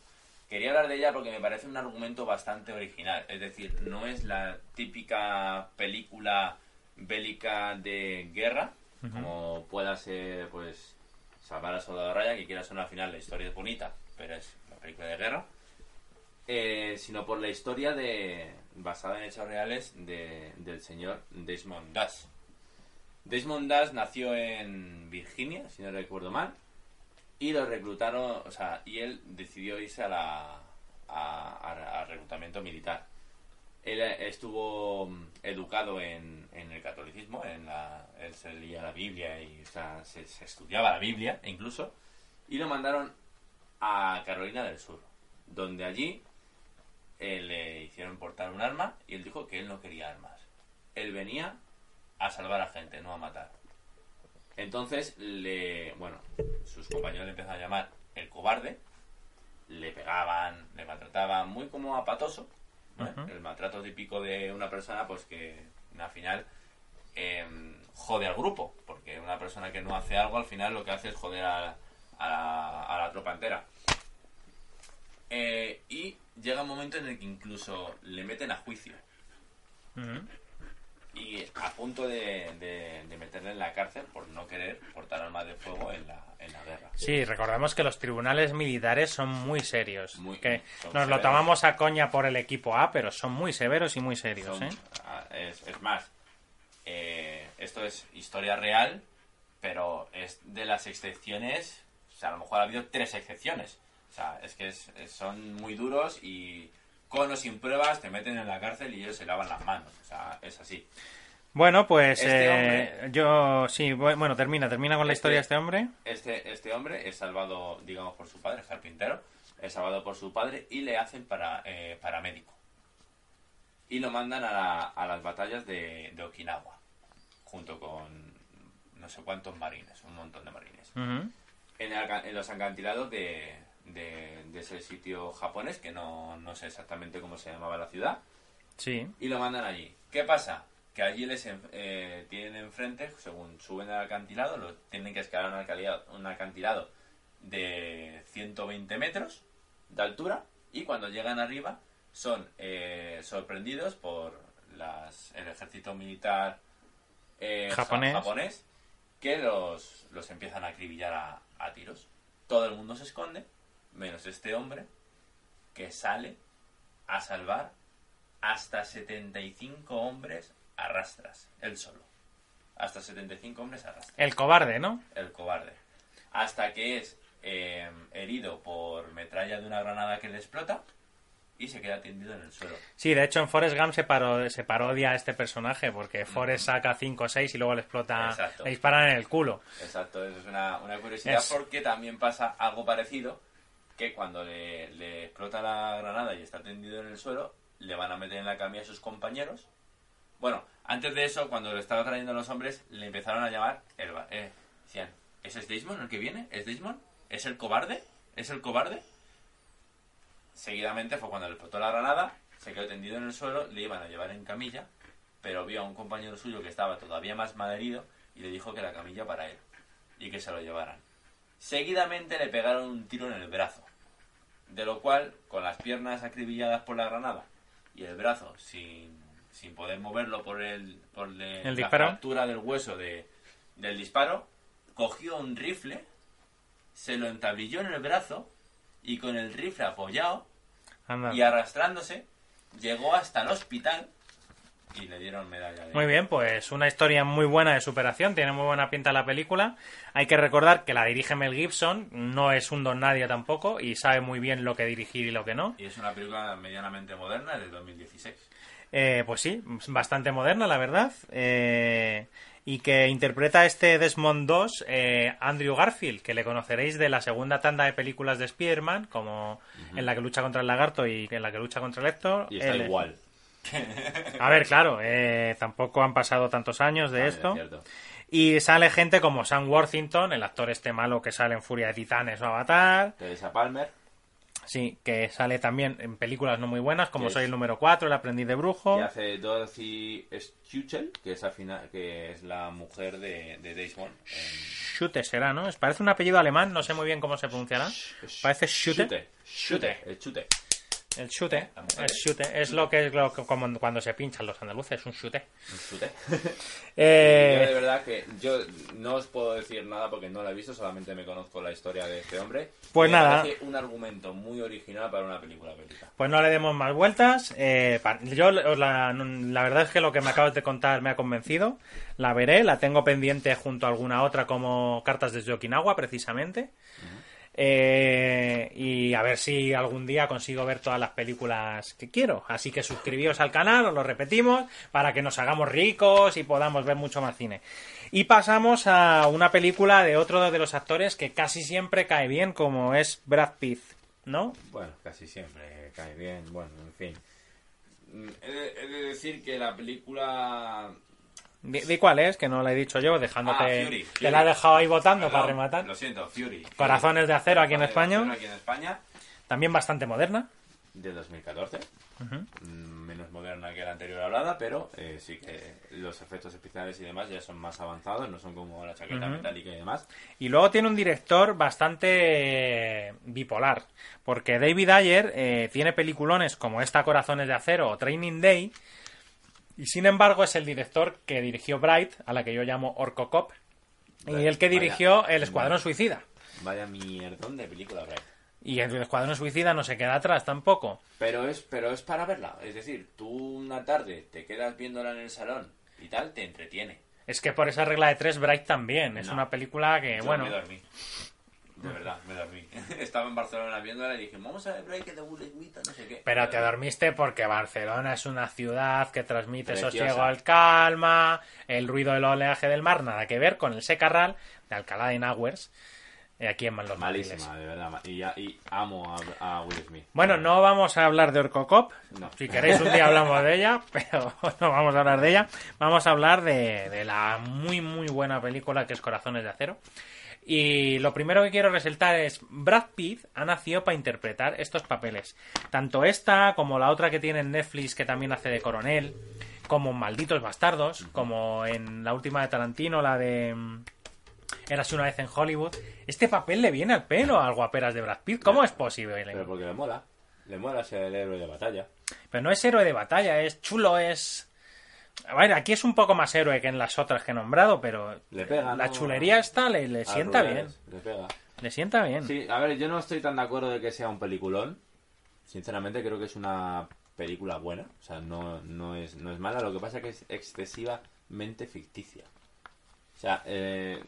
Quería hablar de ella porque me parece un argumento bastante original. Es decir, no es la típica película bélica de guerra, como pueda ser, pues, Salvar a Soldado Raya, que quiera ser al final la historia es bonita, pero es una película de guerra. Eh, sino por la historia de basada en hechos reales de, del señor Desmond Dash. Desmond Dash nació en Virginia, si no recuerdo mal, y lo reclutaron, o sea, y él decidió irse a la a, a reclutamiento militar. Él estuvo educado en, en el catolicismo, en la, él se leía la Biblia y o sea, se, se estudiaba la Biblia incluso, y lo mandaron a Carolina del Sur, donde allí eh, le hicieron portar un arma y él dijo que él no quería armas. Él venía a salvar a gente, no a matar. Entonces, le, bueno, sus compañeros le empezaron a llamar el cobarde, le pegaban, le maltrataban, muy como apatoso, ¿no? el maltrato típico de una persona, pues que al final eh, jode al grupo, porque una persona que no hace algo, al final lo que hace es joder a, a la, a la tropa entera. Eh, y llega un momento en el que incluso le meten a juicio. Y a punto de, de- de meterle en la cárcel por no querer portar armas de fuego en la, en la guerra. Sí, recordemos que los tribunales militares son muy serios. Muy- que nos lo tomamos a coña por el equipo A, pero son muy severos y muy serios, Son- ¿eh? ah, es, es más, eh, esto es historia real, pero es de las excepciones, o sea, a lo mejor ha habido tres excepciones. O sea, es que es- son muy duros y con o sin pruebas te meten en la cárcel y ellos se lavan las manos. O sea, es así. Bueno, pues Este eh, hombre- yo sí, bu- bueno, termina, termina con la Este- historia de este hombre. Este, este hombre es salvado, digamos, por su padre, es carpintero, es salvado por su padre y le hacen para, eh, paramédico. Y lo mandan a, la- a las batallas de, de Okinawa, junto con no sé cuántos marines, un montón de marines. En, el en los acantilados de, de- de ese sitio japonés, que no, no sé exactamente cómo se llamaba la ciudad, Sí. y lo mandan allí. ¿Qué pasa? Que allí les eh, tienen enfrente, según suben al acantilado, lo, tienen que escalar un acantilado, un acantilado de 120 metros de altura y cuando llegan arriba son eh, sorprendidos por las, el ejército militar eh, ja- Japonés. japonés que los, los empiezan a acribillar a, a tiros. Todo el mundo se esconde, menos este hombre que sale a salvar hasta 75 hombres arrastras, él solo. Hasta 75 hombres arrastras, El cobarde, ¿no? el cobarde. Hasta que es eh, herido por metralla de una granada que le explota y se queda tendido en el suelo. Sí, de hecho en Forrest Gump se, paro- se parodia a este personaje porque Forrest saca 5 o 6 y luego le explota, Exacto. le disparan en el culo. Exacto, eso es una, una curiosidad Es- porque también pasa algo parecido que cuando le, explota la granada y está tendido en el suelo, le van a meter en la camilla a sus compañeros. Bueno, antes de eso, cuando le estaba trayendo los hombres, le empezaron a llamar el eh, decían, ¿ese es Desmond el que viene? ¿Es Desmond? ¿Es el cobarde? ¿Es el cobarde? Seguidamente fue cuando le explotó la granada, se quedó tendido en el suelo, le iban a llevar en camilla, pero vio a un compañero suyo que estaba todavía más malherido y le dijo que la camilla para él y que se lo llevaran. Seguidamente le pegaron un tiro en el brazo, de lo cual, con las piernas acribilladas por la granada y el brazo sin, sin poder moverlo por el, por le- ¿El la disparo? fractura del hueso de, del disparo, cogió un rifle, se lo entablilló en el brazo y con el rifle apoyado Anda. y arrastrándose llegó hasta el hospital y le dieron medalla de Muy bien, pues una historia muy buena de superación, tiene muy buena pinta la película. Hay que recordar que la dirige Mel Gibson, no es un don nadie tampoco y sabe muy bien lo que dirigir y lo que no. y es una película medianamente moderna de 2016 Eh, pues sí, bastante moderna, la verdad. Eh, y que interpreta este Desmond 2 eh, Andrew Garfield, que le conoceréis de la segunda tanda de películas de Spider-Man, como en la que lucha contra el lagarto y en la que lucha contra el Héctor. y está Él- igual A ver, claro, eh, tampoco han pasado tantos años de es esto. cierto. Y sale gente como Sam Worthington, el actor este malo que sale en Furia de Titanes o Avatar. Teresa Palmer Sí, que sale también en películas no muy buenas, como Soy es- el número 4, El aprendiz de brujo. que hace Dorothy Stuchel que es, al final- que es la mujer de, de Desmond en, Schute será, ¿no? Es- Parece un apellido alemán, no sé muy bien cómo se pronunciará. Parece Schute. Chute. Chute. El chute. El chute, es lo que es lo que- como cuando se pinchan los andaluces, un chute. El chute. Eh, Yo de verdad que yo no os puedo decir nada porque no la he visto, solamente me conozco la historia de este hombre. Pues Me nada. parece un argumento muy original para una película bélica. Pues no le demos más vueltas. eh, yo la verdad es que lo que me acabas de contar me ha convencido. La veré, la tengo pendiente junto a alguna otra como Cartas desde Okinawa, precisamente. Eh, y a ver si algún día consigo ver todas las películas que quiero. Así que suscribíos al canal, os lo repetimos, para que nos hagamos ricos y podamos ver mucho más cine. Y pasamos a una película de otro de los actores que casi siempre cae bien, como es Brad Pitt, ¿no? Bueno, casi siempre cae bien. Bueno, en fin. Mm, He de, he de decir que la película. Di cuál es, que no la he dicho yo, dejándote. Ah, Fury, Te la he dejado ahí votando Perdón, para rematar. Lo siento, Fury. Corazones de acero aquí en de España. Aquí en España, También bastante moderna. de 2014. Ujú. Mm, Menos moderna que la anterior hablada, pero eh, sí que los efectos especiales y demás ya son más avanzados, no son como la chaqueta metálica y demás. Y luego tiene un director bastante bipolar. Porque David Ayer eh, tiene peliculones como esta Corazones de acero o Training Day. Y sin embargo es el director que dirigió Bright, a la que yo llamo Orco Cop. Y el que vaya. dirigió El Escuadrón Vaya. Suicida. Vaya mierdón de película, Bright. Y el Escuadrón Suicida no se queda atrás tampoco. Pero es, pero es para verla. Es decir, tú una tarde te quedas viéndola en el salón y tal, te entretiene. Es que por esa regla de tres, Bright también. Es No. una película que, Yo bueno. me dormí. De verdad, me dormí. Estaba en Barcelona viéndola y dije, vamos a ver Break de Will Smith, no sé qué. Pero te dormiste porque Barcelona es una ciudad que transmite Preciosa. sosiego al calma, el ruido del oleaje del mar, nada que ver con el secarral de Alcalá de Henares, eh, aquí en los. Malísima, de verdad. Y, amo a, a Will Smith. Bueno, no vamos a hablar de Orcocop. No. Si queréis un día hablamos de ella, pero no vamos a hablar de ella. Vamos a hablar de, de la muy muy buena película que es Corazones de Acero. Y lo primero que quiero resaltar es Brad Pitt ha nacido para interpretar estos papeles. Tanto esta como la otra que tiene en Netflix que también hace de coronel, como Malditos Bastardos, como en la última de Tarantino, la de mm, Érase una vez en Hollywood. Este papel le viene al pelo al guaperas de Brad Pitt. ¿Cómo es posible? Pero porque le mola. Le mola ser el héroe de batalla. Pero no es héroe de batalla, es chulo, es... A ver, aquí es un poco más héroe que en las otras que he nombrado, pero Le pega, la ¿no? chulería esta le, sienta bien. Le pega. Le sienta bien. Sí, a ver, yo no estoy tan de acuerdo de que sea un peliculón. Sinceramente creo que es una película buena. O sea, no, no, es, no es mala. Lo que pasa es que es excesivamente ficticia. O sea, eh,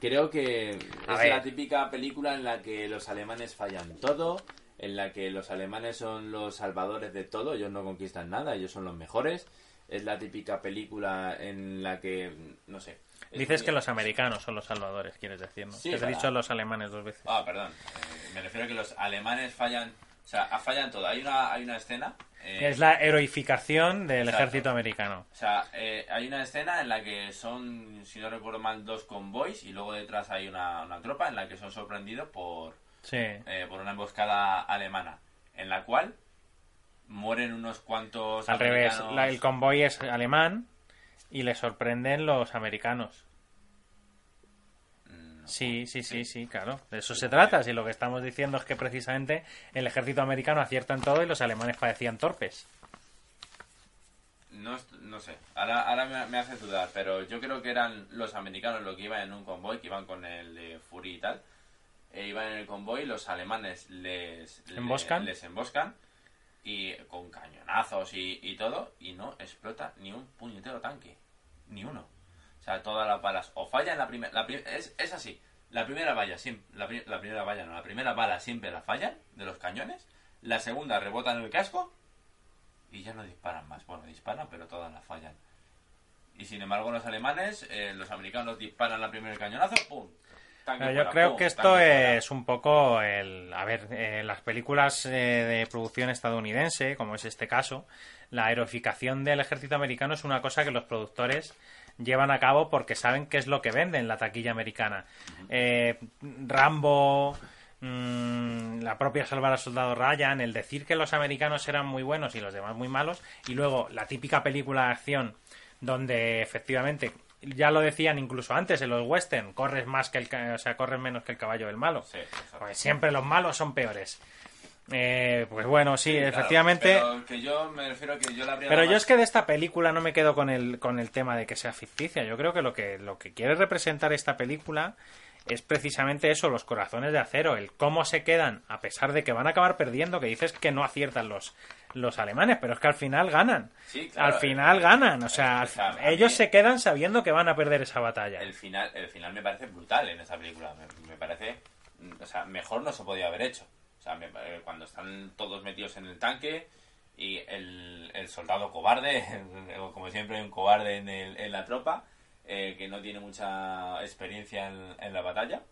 creo que A es ver. la típica película en la que los alemanes fallan todo, en la que los alemanes son los salvadores de todo, ellos no conquistan nada, ellos son los mejores. Es la típica película en la que, no sé. es Dices que los americanos son los salvadores, quieres decir, ¿no? Sí, Que te he dicho los alemanes dos veces. Ah, perdón. Eh, me refiero a que los alemanes fallan. O sea, fallan todo. Hay una, hay una escena. eh, Es la heroificación del Exacto. ejército americano. O sea, eh, hay una escena en la que son, si no recuerdo mal, dos convoys y luego detrás hay una, una tropa en la que son sorprendidos por, Sí. eh, por una emboscada alemana, en la cual mueren unos cuantos. Al revés, la- el convoy es alemán y le sorprenden los americanos. Mm, Sí, sí, sí, sí, claro. De eso se trata. Si lo que estamos diciendo es que precisamente el ejército americano acierta en todo y los alemanes parecían torpes. No, no sé, ahora, ahora me, me hace dudar, pero yo creo que eran los americanos los que iban en un convoy, que iban con el de Fury y tal. E iban en el convoy, los alemanes les emboscan y con cañonazos y, y todo, y no explota ni un puñetero tanque, ni uno. O sea, todas las balas o fallan la primera, es, es así, la primera valla siempre, la primera valla no, la primera bala siempre la fallan de los cañones, la segunda rebota en el casco y ya no disparan más. Bueno, disparan, pero todas las fallan. Y sin embargo, los alemanes, eh, los americanos disparan la primera cañonazo, ¡pum! Pero yo creo ¡pum! que esto es un poco el... A ver, eh, las películas eh, de producción estadounidense, como es este caso, la aeroficación del ejército americano es una cosa que los productores llevan a cabo porque saben qué es lo que vende en la taquilla americana. Eh, Rambo, mm, la propia Salvar al Soldado Ryan, el decir que los americanos eran muy buenos y los demás muy malos, y luego la típica película de acción donde efectivamente ya lo decían incluso antes en los western, corres más que el, o sea, corres menos que el caballo del malo. Sí. Pues siempre los malos son peores. Eh, pues bueno, sí, efectivamente. Pero que yo me refiero a que yo la habría Pero dado yo más- es que de esta película no me quedo con el, con el tema de que sea ficticia. Yo creo que lo que lo que quiere representar esta película es precisamente eso, los corazones de acero, el cómo se quedan, a pesar de que van a acabar perdiendo, que dices que no aciertan los, los alemanes, pero es que al final ganan. Sí, claro, al final ganan, o sea, al- ellos se quedan sabiendo que van a perder esa batalla. el final el final me parece brutal en esa película me, me parece mm, o sea mejor no se podía haber hecho o sea me- eh, cuando están todos metidos en el tanque y el, el soldado cobarde como siempre hay un cobarde en, el- en la tropa eh, que no tiene mucha experiencia en, en la batalla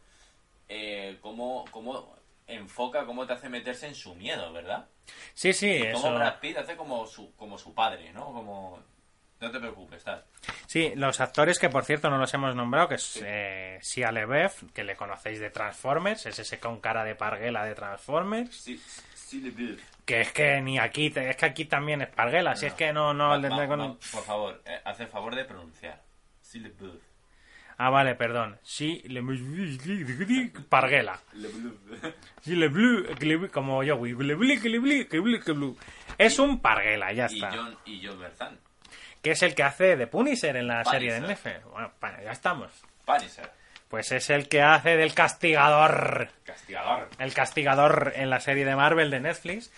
eh, cómo, cómo enfoca cómo te hace meterse en su miedo verdad Sí, sí, como eso. Brad Pitt hace como su como su padre no como no te preocupes tal Sí, los actores que por cierto no los hemos nombrado, que es eh, Shia LaBeouf, que le conocéis de Transformers, es ese con cara de parguela de Transformers. sí sí le veo. Que es que ni aquí, es que aquí también es parguela, si es que no, no, por favor, eh, haz el favor de pronunciar. Sí, le bleu. Ah, vale, perdón. Sí, le parguela. Sí, le blue, como yo, le bli, que le bli, que bli, que blu. Es un parguela, ya Y está. John, y John Berthán. Que es el que hace de Punisher en la serie de. Netflix. Bueno, ya estamos. Punisher. Pues es el que hace del castigador. Castigador. el castigador en la serie de Marvel de Netflix.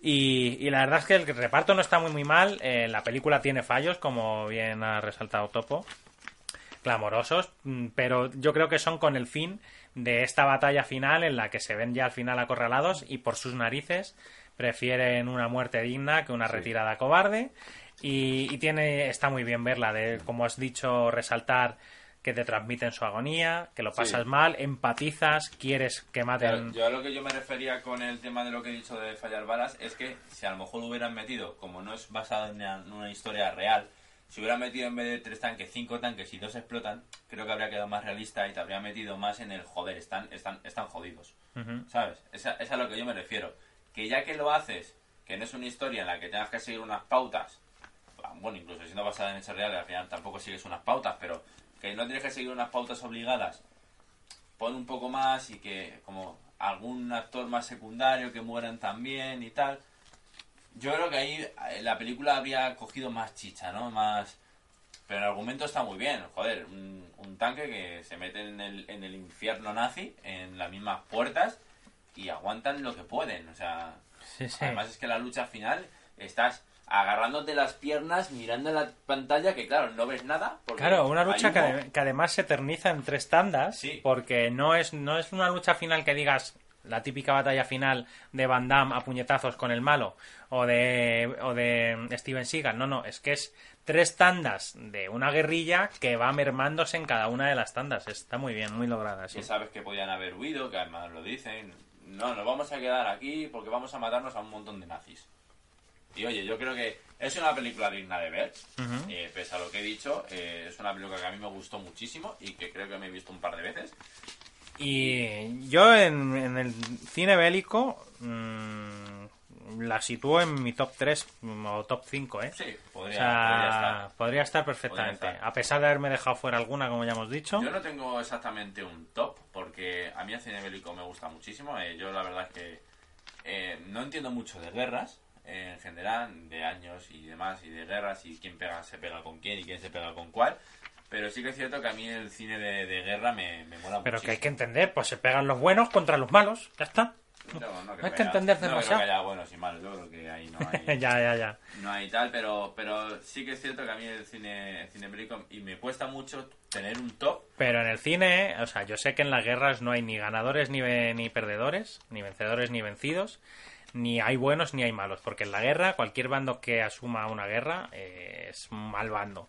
Y, y la verdad es que el reparto no está muy muy mal. eh, la película tiene fallos, como bien ha resaltado Topo. Clamorosos, mm, pero yo creo que son con el fin de esta batalla final en la que se ven ya al final acorralados y por sus narices prefieren una muerte digna que una retirada cobarde. Y, y tiene está muy bien verla, de como has dicho, resaltar que te transmiten su agonía, que lo pasas Sí. mal, empatizas, quieres que maten. Claro, yo a lo que yo me refería con el tema de lo que he dicho de fallar balas es que si a lo mejor lo hubieran metido, como no es basado en una historia real, si hubieran metido en vez de tres tanques, cinco tanques y dos explotan, creo que habría quedado más realista y te habría metido más en el joder, están, están, están jodidos. ¿Sabes? Esa, esa es a lo que yo me refiero. Que ya que lo haces, que no es una historia en la que tengas que seguir unas pautas, bueno, incluso siendo basada en hechos reales, al final tampoco sigues unas pautas, pero que no tienes que seguir unas pautas obligadas, pon un poco más y que como algún actor más secundario que mueran también y tal. Yo creo que ahí eh, la película habría cogido más chicha, ¿no? Más... Pero el argumento está muy bien, joder, un, un tanque que se mete en el, en el infierno nazi, en las mismas puertas, y aguantan lo que pueden, o sea... Sí, sí. Además es que la lucha final estás agarrándote las piernas, mirando la pantalla, que claro, no ves nada. Claro, una lucha ade- que además se eterniza en tres tandas, Sí. porque no es, no es una lucha final que digas la típica batalla final de Van Damme a puñetazos con el malo o de, o de Steven Seagal. No, no, es que es tres tandas de una guerrilla que va mermándose en cada una de las tandas. Está muy bien, muy lograda. Sí. Sabes que podían haber huido, que además lo dicen. No, nos vamos a quedar aquí porque vamos a matarnos a un montón de nazis. Y oye, yo creo que es una película digna de ver. Eh, pese a lo que he dicho, eh, es una película que a mí me gustó muchísimo y que creo que me he visto un par de veces. Y yo en, en el cine bélico mm, la sitúo en mi top 3 o top 5, ¿eh? Sí, O podría, sea, podría estar. podría estar perfectamente. Podría estar. A pesar de haberme dejado fuera alguna, como ya hemos dicho. Yo no tengo exactamente un top, porque a mí el cine bélico me gusta muchísimo. eh, yo la verdad es que eh, no entiendo mucho de guerras, eh, en general, de años y demás, y de guerras, y quién pega, se pega con quién y quién se pega con cuál. Pero sí que es cierto que a mí el cine de, de guerra me, me mola Pero que hay que entender, pues se pegan los buenos contra los malos. Ya está. No, no no hay que entender haya- no demasiado. creo que haya buenos y malos, yo creo que ahí no hay... ya, ya, ya. No hay tal, pero, pero sí que es cierto que a mí el cine, el cine bélico y me cuesta mucho tener un top. Pero en el cine, o sea, yo sé que en las guerras no hay ni ganadores ni, ni perdedores, ni vencedores ni vencidos, ni hay buenos ni hay malos, porque en la guerra cualquier bando que asuma una guerra eh, es un mal bando.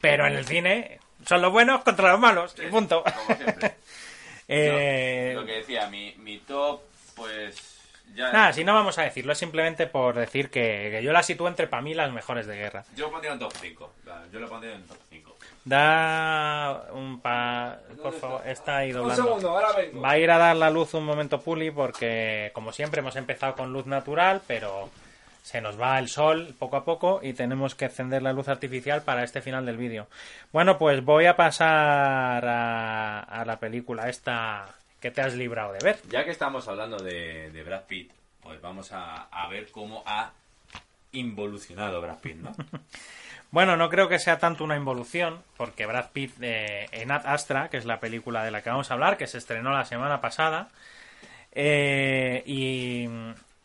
Pero en el cine son los buenos contra los malos, y punto. Como siempre. Eh, Yo, lo que decía, mi, mi top, pues ya... Nada, si no vamos a decirlo, es simplemente por decir que, que yo la sitúo entre para mí las mejores de guerra. Yo pondría un top 5. Yo lo pondría en top 5. Da un pa... Por favor, está ahí Un doblando. segundo, ahora vengo. Va a ir a dar la luz un momento Puli porque, como siempre, hemos empezado con luz natural, pero se nos va el sol poco a poco y tenemos que encender la luz artificial para este final del vídeo. Bueno, pues voy a pasar a, a la película esta que te has librado de ver. Ya que estamos hablando de, de Brad Pitt, pues vamos a, a ver cómo ha involucionado Brad Pitt, ¿no? Bueno, no creo que sea tanto una involución, porque Brad Pitt eh, en Ad Astra, que es la película de la que vamos a hablar, que se estrenó la semana pasada, eh, y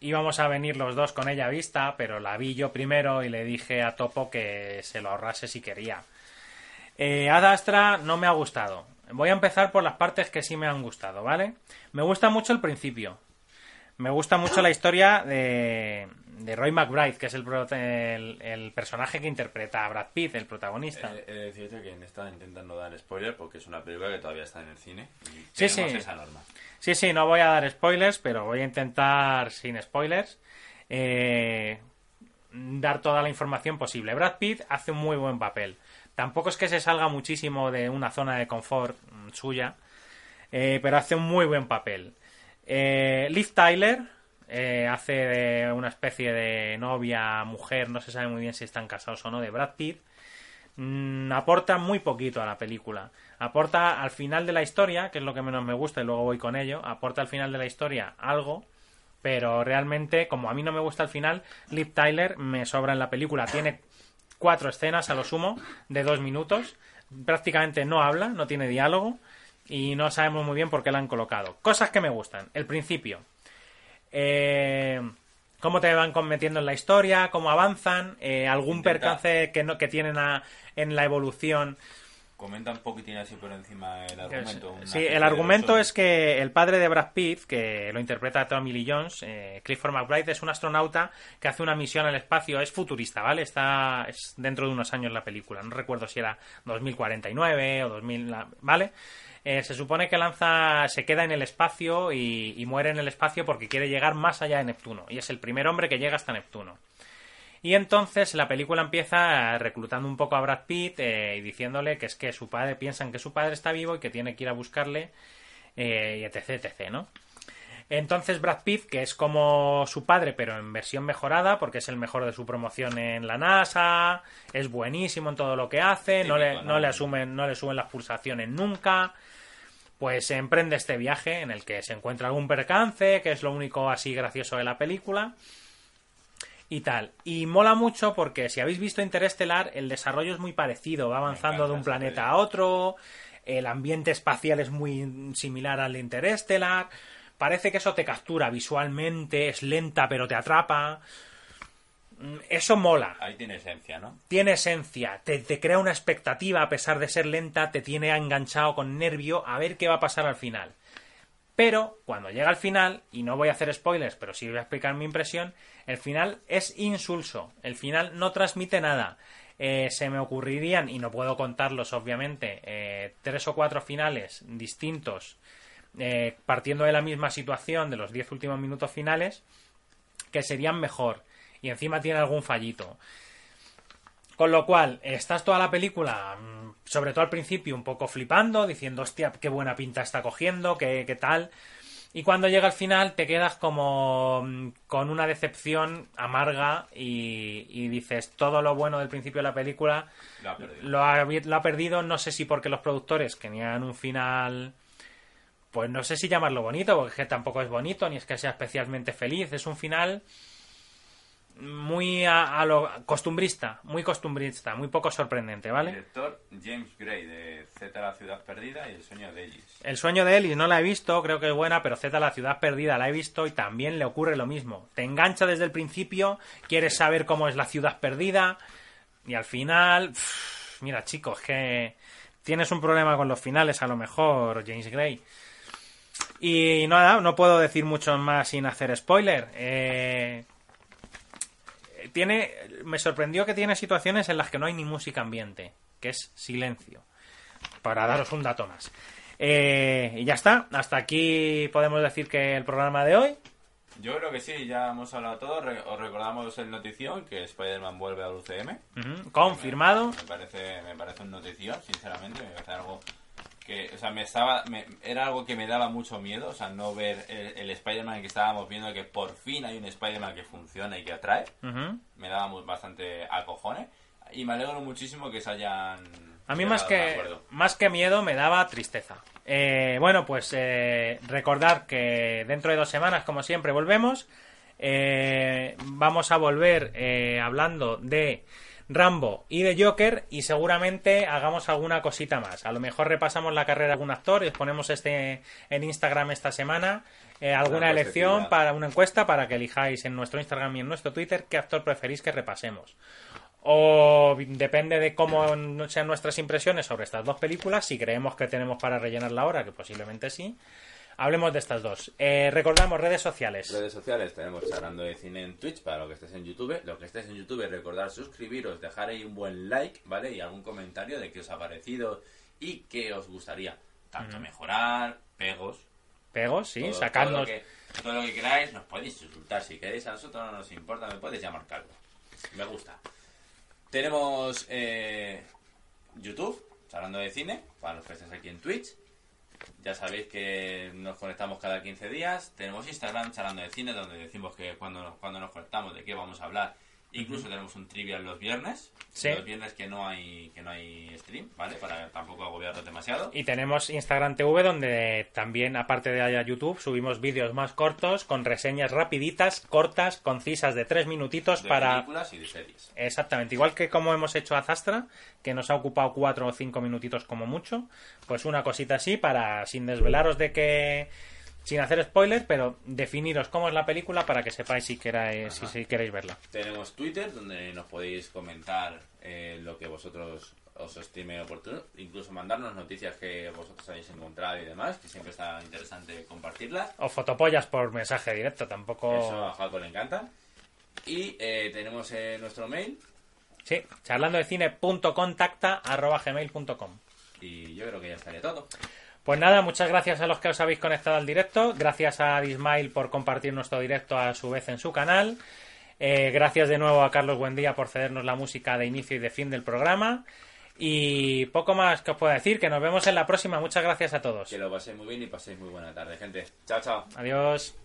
íbamos a venir los dos con ella vista, pero la vi yo primero y le dije a Topo que se lo ahorrase si quería. Eh, Ad Astra no me ha gustado. Voy a empezar por las partes que sí me han gustado, ¿vale? Me gusta mucho el principio. Me gusta mucho la historia de, de Roy McBride, que es el, pro- el, el personaje que interpreta a Brad Pitt, el protagonista. He, de decirte que está intentando dar spoiler porque es una película que todavía está en el cine. Y Sí, sí. esa norma. Sí, sí, no voy a dar spoilers, pero voy a intentar, sin spoilers, eh, dar toda la información posible. Brad Pitt hace un muy buen papel. Tampoco es que se salga muchísimo de una zona de confort mm, suya, eh, pero hace un muy buen papel. Eh, Liv Tyler eh, hace de una especie de novia, mujer, no se sabe muy bien si están casados o no, de Brad Pitt. Mm, aporta muy poquito a la película. Aporta al final de la historia, que es lo que menos me gusta y luego voy con ello, aporta al final de la historia algo, pero realmente, como a mí no me gusta el final, Liv Tyler me sobra en la película. Tiene cuatro escenas a lo sumo de dos minutos. Prácticamente no habla, no tiene diálogo y no sabemos muy bien por qué la han colocado. Cosas que me gustan. El principio. Eh, cómo te van metiendo en la historia, cómo avanzan, eh, algún Intenta- percance que no que tienen a- en la evolución. Comenta un poquitín así por encima el argumento. Sí, el argumento es que el padre de Brad Pitt, que lo interpreta Tommy Lee Jones, eh, Clifford McBride, es un astronauta que hace una misión al espacio. Es futurista, ¿vale? Está es dentro de unos años la película. No recuerdo si era 2049 o 2000, la- ¿vale? Eh, se supone que lanza, se queda en el espacio y, y muere en el espacio porque quiere llegar más allá de Neptuno. Y es el primer hombre que llega hasta Neptuno. Y entonces la película empieza reclutando un poco a Brad Pitt eh, y diciéndole que es que su padre, piensan que su padre está vivo y que tiene que ir a buscarle, eh, y etc, etc, ¿no? Entonces Brad Pitt, que es como su padre, pero en versión mejorada, porque es el mejor de su promoción en la NASA, es buenísimo en todo lo que hace, no, le, no le asumen, no le suben las pulsaciones nunca. Pues emprende este viaje en el que se encuentra algún percance, que es lo único así gracioso de la película y tal. Y mola mucho porque si habéis visto Interestelar, el desarrollo es muy parecido, va avanzando de un planeta a otro, el ambiente espacial es muy similar al de Interestelar, parece que eso te captura visualmente, es lenta pero te atrapa. Mm, Eso mola, Ahí tiene esencia, ¿no? tiene esencia, te, te crea una expectativa a pesar de ser lenta, te tiene enganchado con nervio a ver qué va a pasar al final. Pero cuando llega al final, y no voy a hacer spoilers, pero sí voy a explicar mi impresión, el final es insulso. El final no transmite nada. Eh, se me ocurrirían, y no puedo contarlos obviamente, eh, tres o cuatro finales distintos, eh, partiendo de la misma situación de los diez últimos minutos finales, que serían mejor. Y encima tiene algún fallito. Con lo cual, estás toda la película, mm, sobre todo al principio, un poco flipando, diciendo, hostia, qué buena pinta está cogiendo, qué, qué tal. Y cuando llega al final, te quedas como mm, con una decepción amarga y, y dices, todo lo bueno del principio de la película Lo ha perdido. lo ha, lo ha perdido, no sé si porque los productores querían un final, pues no sé si llamarlo bonito, porque es que tampoco es bonito, ni es que sea especialmente feliz, es un final muy a, a lo costumbrista, muy costumbrista, muy poco sorprendente, ¿vale? Director James Gray de Z la ciudad perdida y El sueño de Ellis. El sueño de Ellis no la he visto, creo que es buena, pero Z la ciudad perdida la he visto y también le ocurre lo mismo. Te engancha desde el principio, quieres saber cómo es la ciudad perdida y al final, pff, mira chicos, que tienes un problema con los finales a lo mejor, James Gray. Y nada, no puedo decir mucho más sin hacer spoiler. Eh, tiene, me sorprendió que tiene situaciones en las que no hay ni música ambiente, que es silencio. Para daros un dato más. Eh, y ya está, hasta aquí podemos decir que el programa de hoy. Yo creo que sí, ya hemos hablado todo. Re- os recordamos el notición que Spider-Man vuelve al UCM. confirmado. Me parece, me parece un notición, sinceramente. Me parece algo que, o sea, me estaba, me- era algo que me daba mucho miedo, o sea, no ver el, el Spider-Man que estábamos viendo, que por fin hay un Spider-Man que funciona y que atrae, me daba bastante a cojones, y me alegro muchísimo que se hayan... A mí más que, más que miedo me daba tristeza. Eh, bueno, pues eh, recordad que dentro de dos semanas, como siempre, volvemos. Eh, vamos a volver eh, hablando de Rambo y de Joker y seguramente hagamos alguna cosita más. A lo mejor repasamos la carrera de algún actor y os ponemos este en Instagram esta semana. eh, alguna Una elección para una encuesta para que elijáis en nuestro Instagram y en nuestro Twitter qué actor preferís que repasemos. O depende de cómo sean nuestras impresiones sobre estas dos películas, si creemos que tenemos para rellenar la hora, que posiblemente sí. Hablemos de estas dos. Eh, recordamos redes sociales. Redes sociales tenemos charlando de cine en Twitch para lo que estés en YouTube. Lo que estés en YouTube, recordar suscribiros, dejar ahí un buen like, ¿vale? Y algún comentario de qué os ha parecido y qué os gustaría. Tanto mejorar, pegos, Pegos, sí, todo, sacarnos. Todo lo, que, todo lo que queráis, nos podéis insultar si queréis. A nosotros no nos importa, me podéis llamar Carlos. Me gusta. Tenemos eh, YouTube, charlando de cine, para los que estéis aquí en Twitch. Ya sabéis que nos conectamos cada 15 días. Tenemos Instagram, charlando de cine, donde decimos que cuando, cuando nos conectamos de qué vamos a hablar. Incluso tenemos un trivial los viernes. Sí. Los viernes que no hay que no hay stream, ¿vale? Para tampoco agobiarlos demasiado. Y tenemos Instagram TV, donde también, aparte de allá YouTube, subimos vídeos más cortos, con reseñas rapiditas, cortas, concisas, de tres minutitos de para... películas y de series. Exactamente, igual que como hemos hecho a Zastra, que nos ha ocupado cuatro o cinco minutitos como mucho, pues una cosita así para, sin desvelaros de que, sin hacer spoilers, pero definiros cómo es la película para que sepáis si queráis, si, queréis verla. Tenemos Twitter, donde nos podéis comentar eh, lo que vosotros os estime oportuno, incluso mandarnos noticias que vosotros habéis encontrado y demás, que siempre está interesante compartirlas. O fotopollas por mensaje directo, tampoco... Eso a Jaco le encanta. Y eh, tenemos eh, nuestro mail, Sí, charlando de cine.contacta.gmail.com y yo creo que ya estaría todo. Pues nada, muchas gracias a los que os habéis conectado al directo. Gracias a Dismail por compartir nuestro directo a su vez en su canal. Eh, gracias de nuevo a Carlos Buendía por cedernos la música de inicio y de fin del programa. Y poco más que os puedo decir, que nos vemos en la próxima. Muchas gracias a todos. Que lo paséis muy bien y paséis muy buena tarde, gente. Chao, chao. Adiós.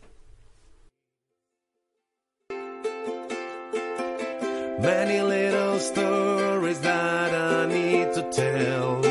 Many little stories that I need to tell.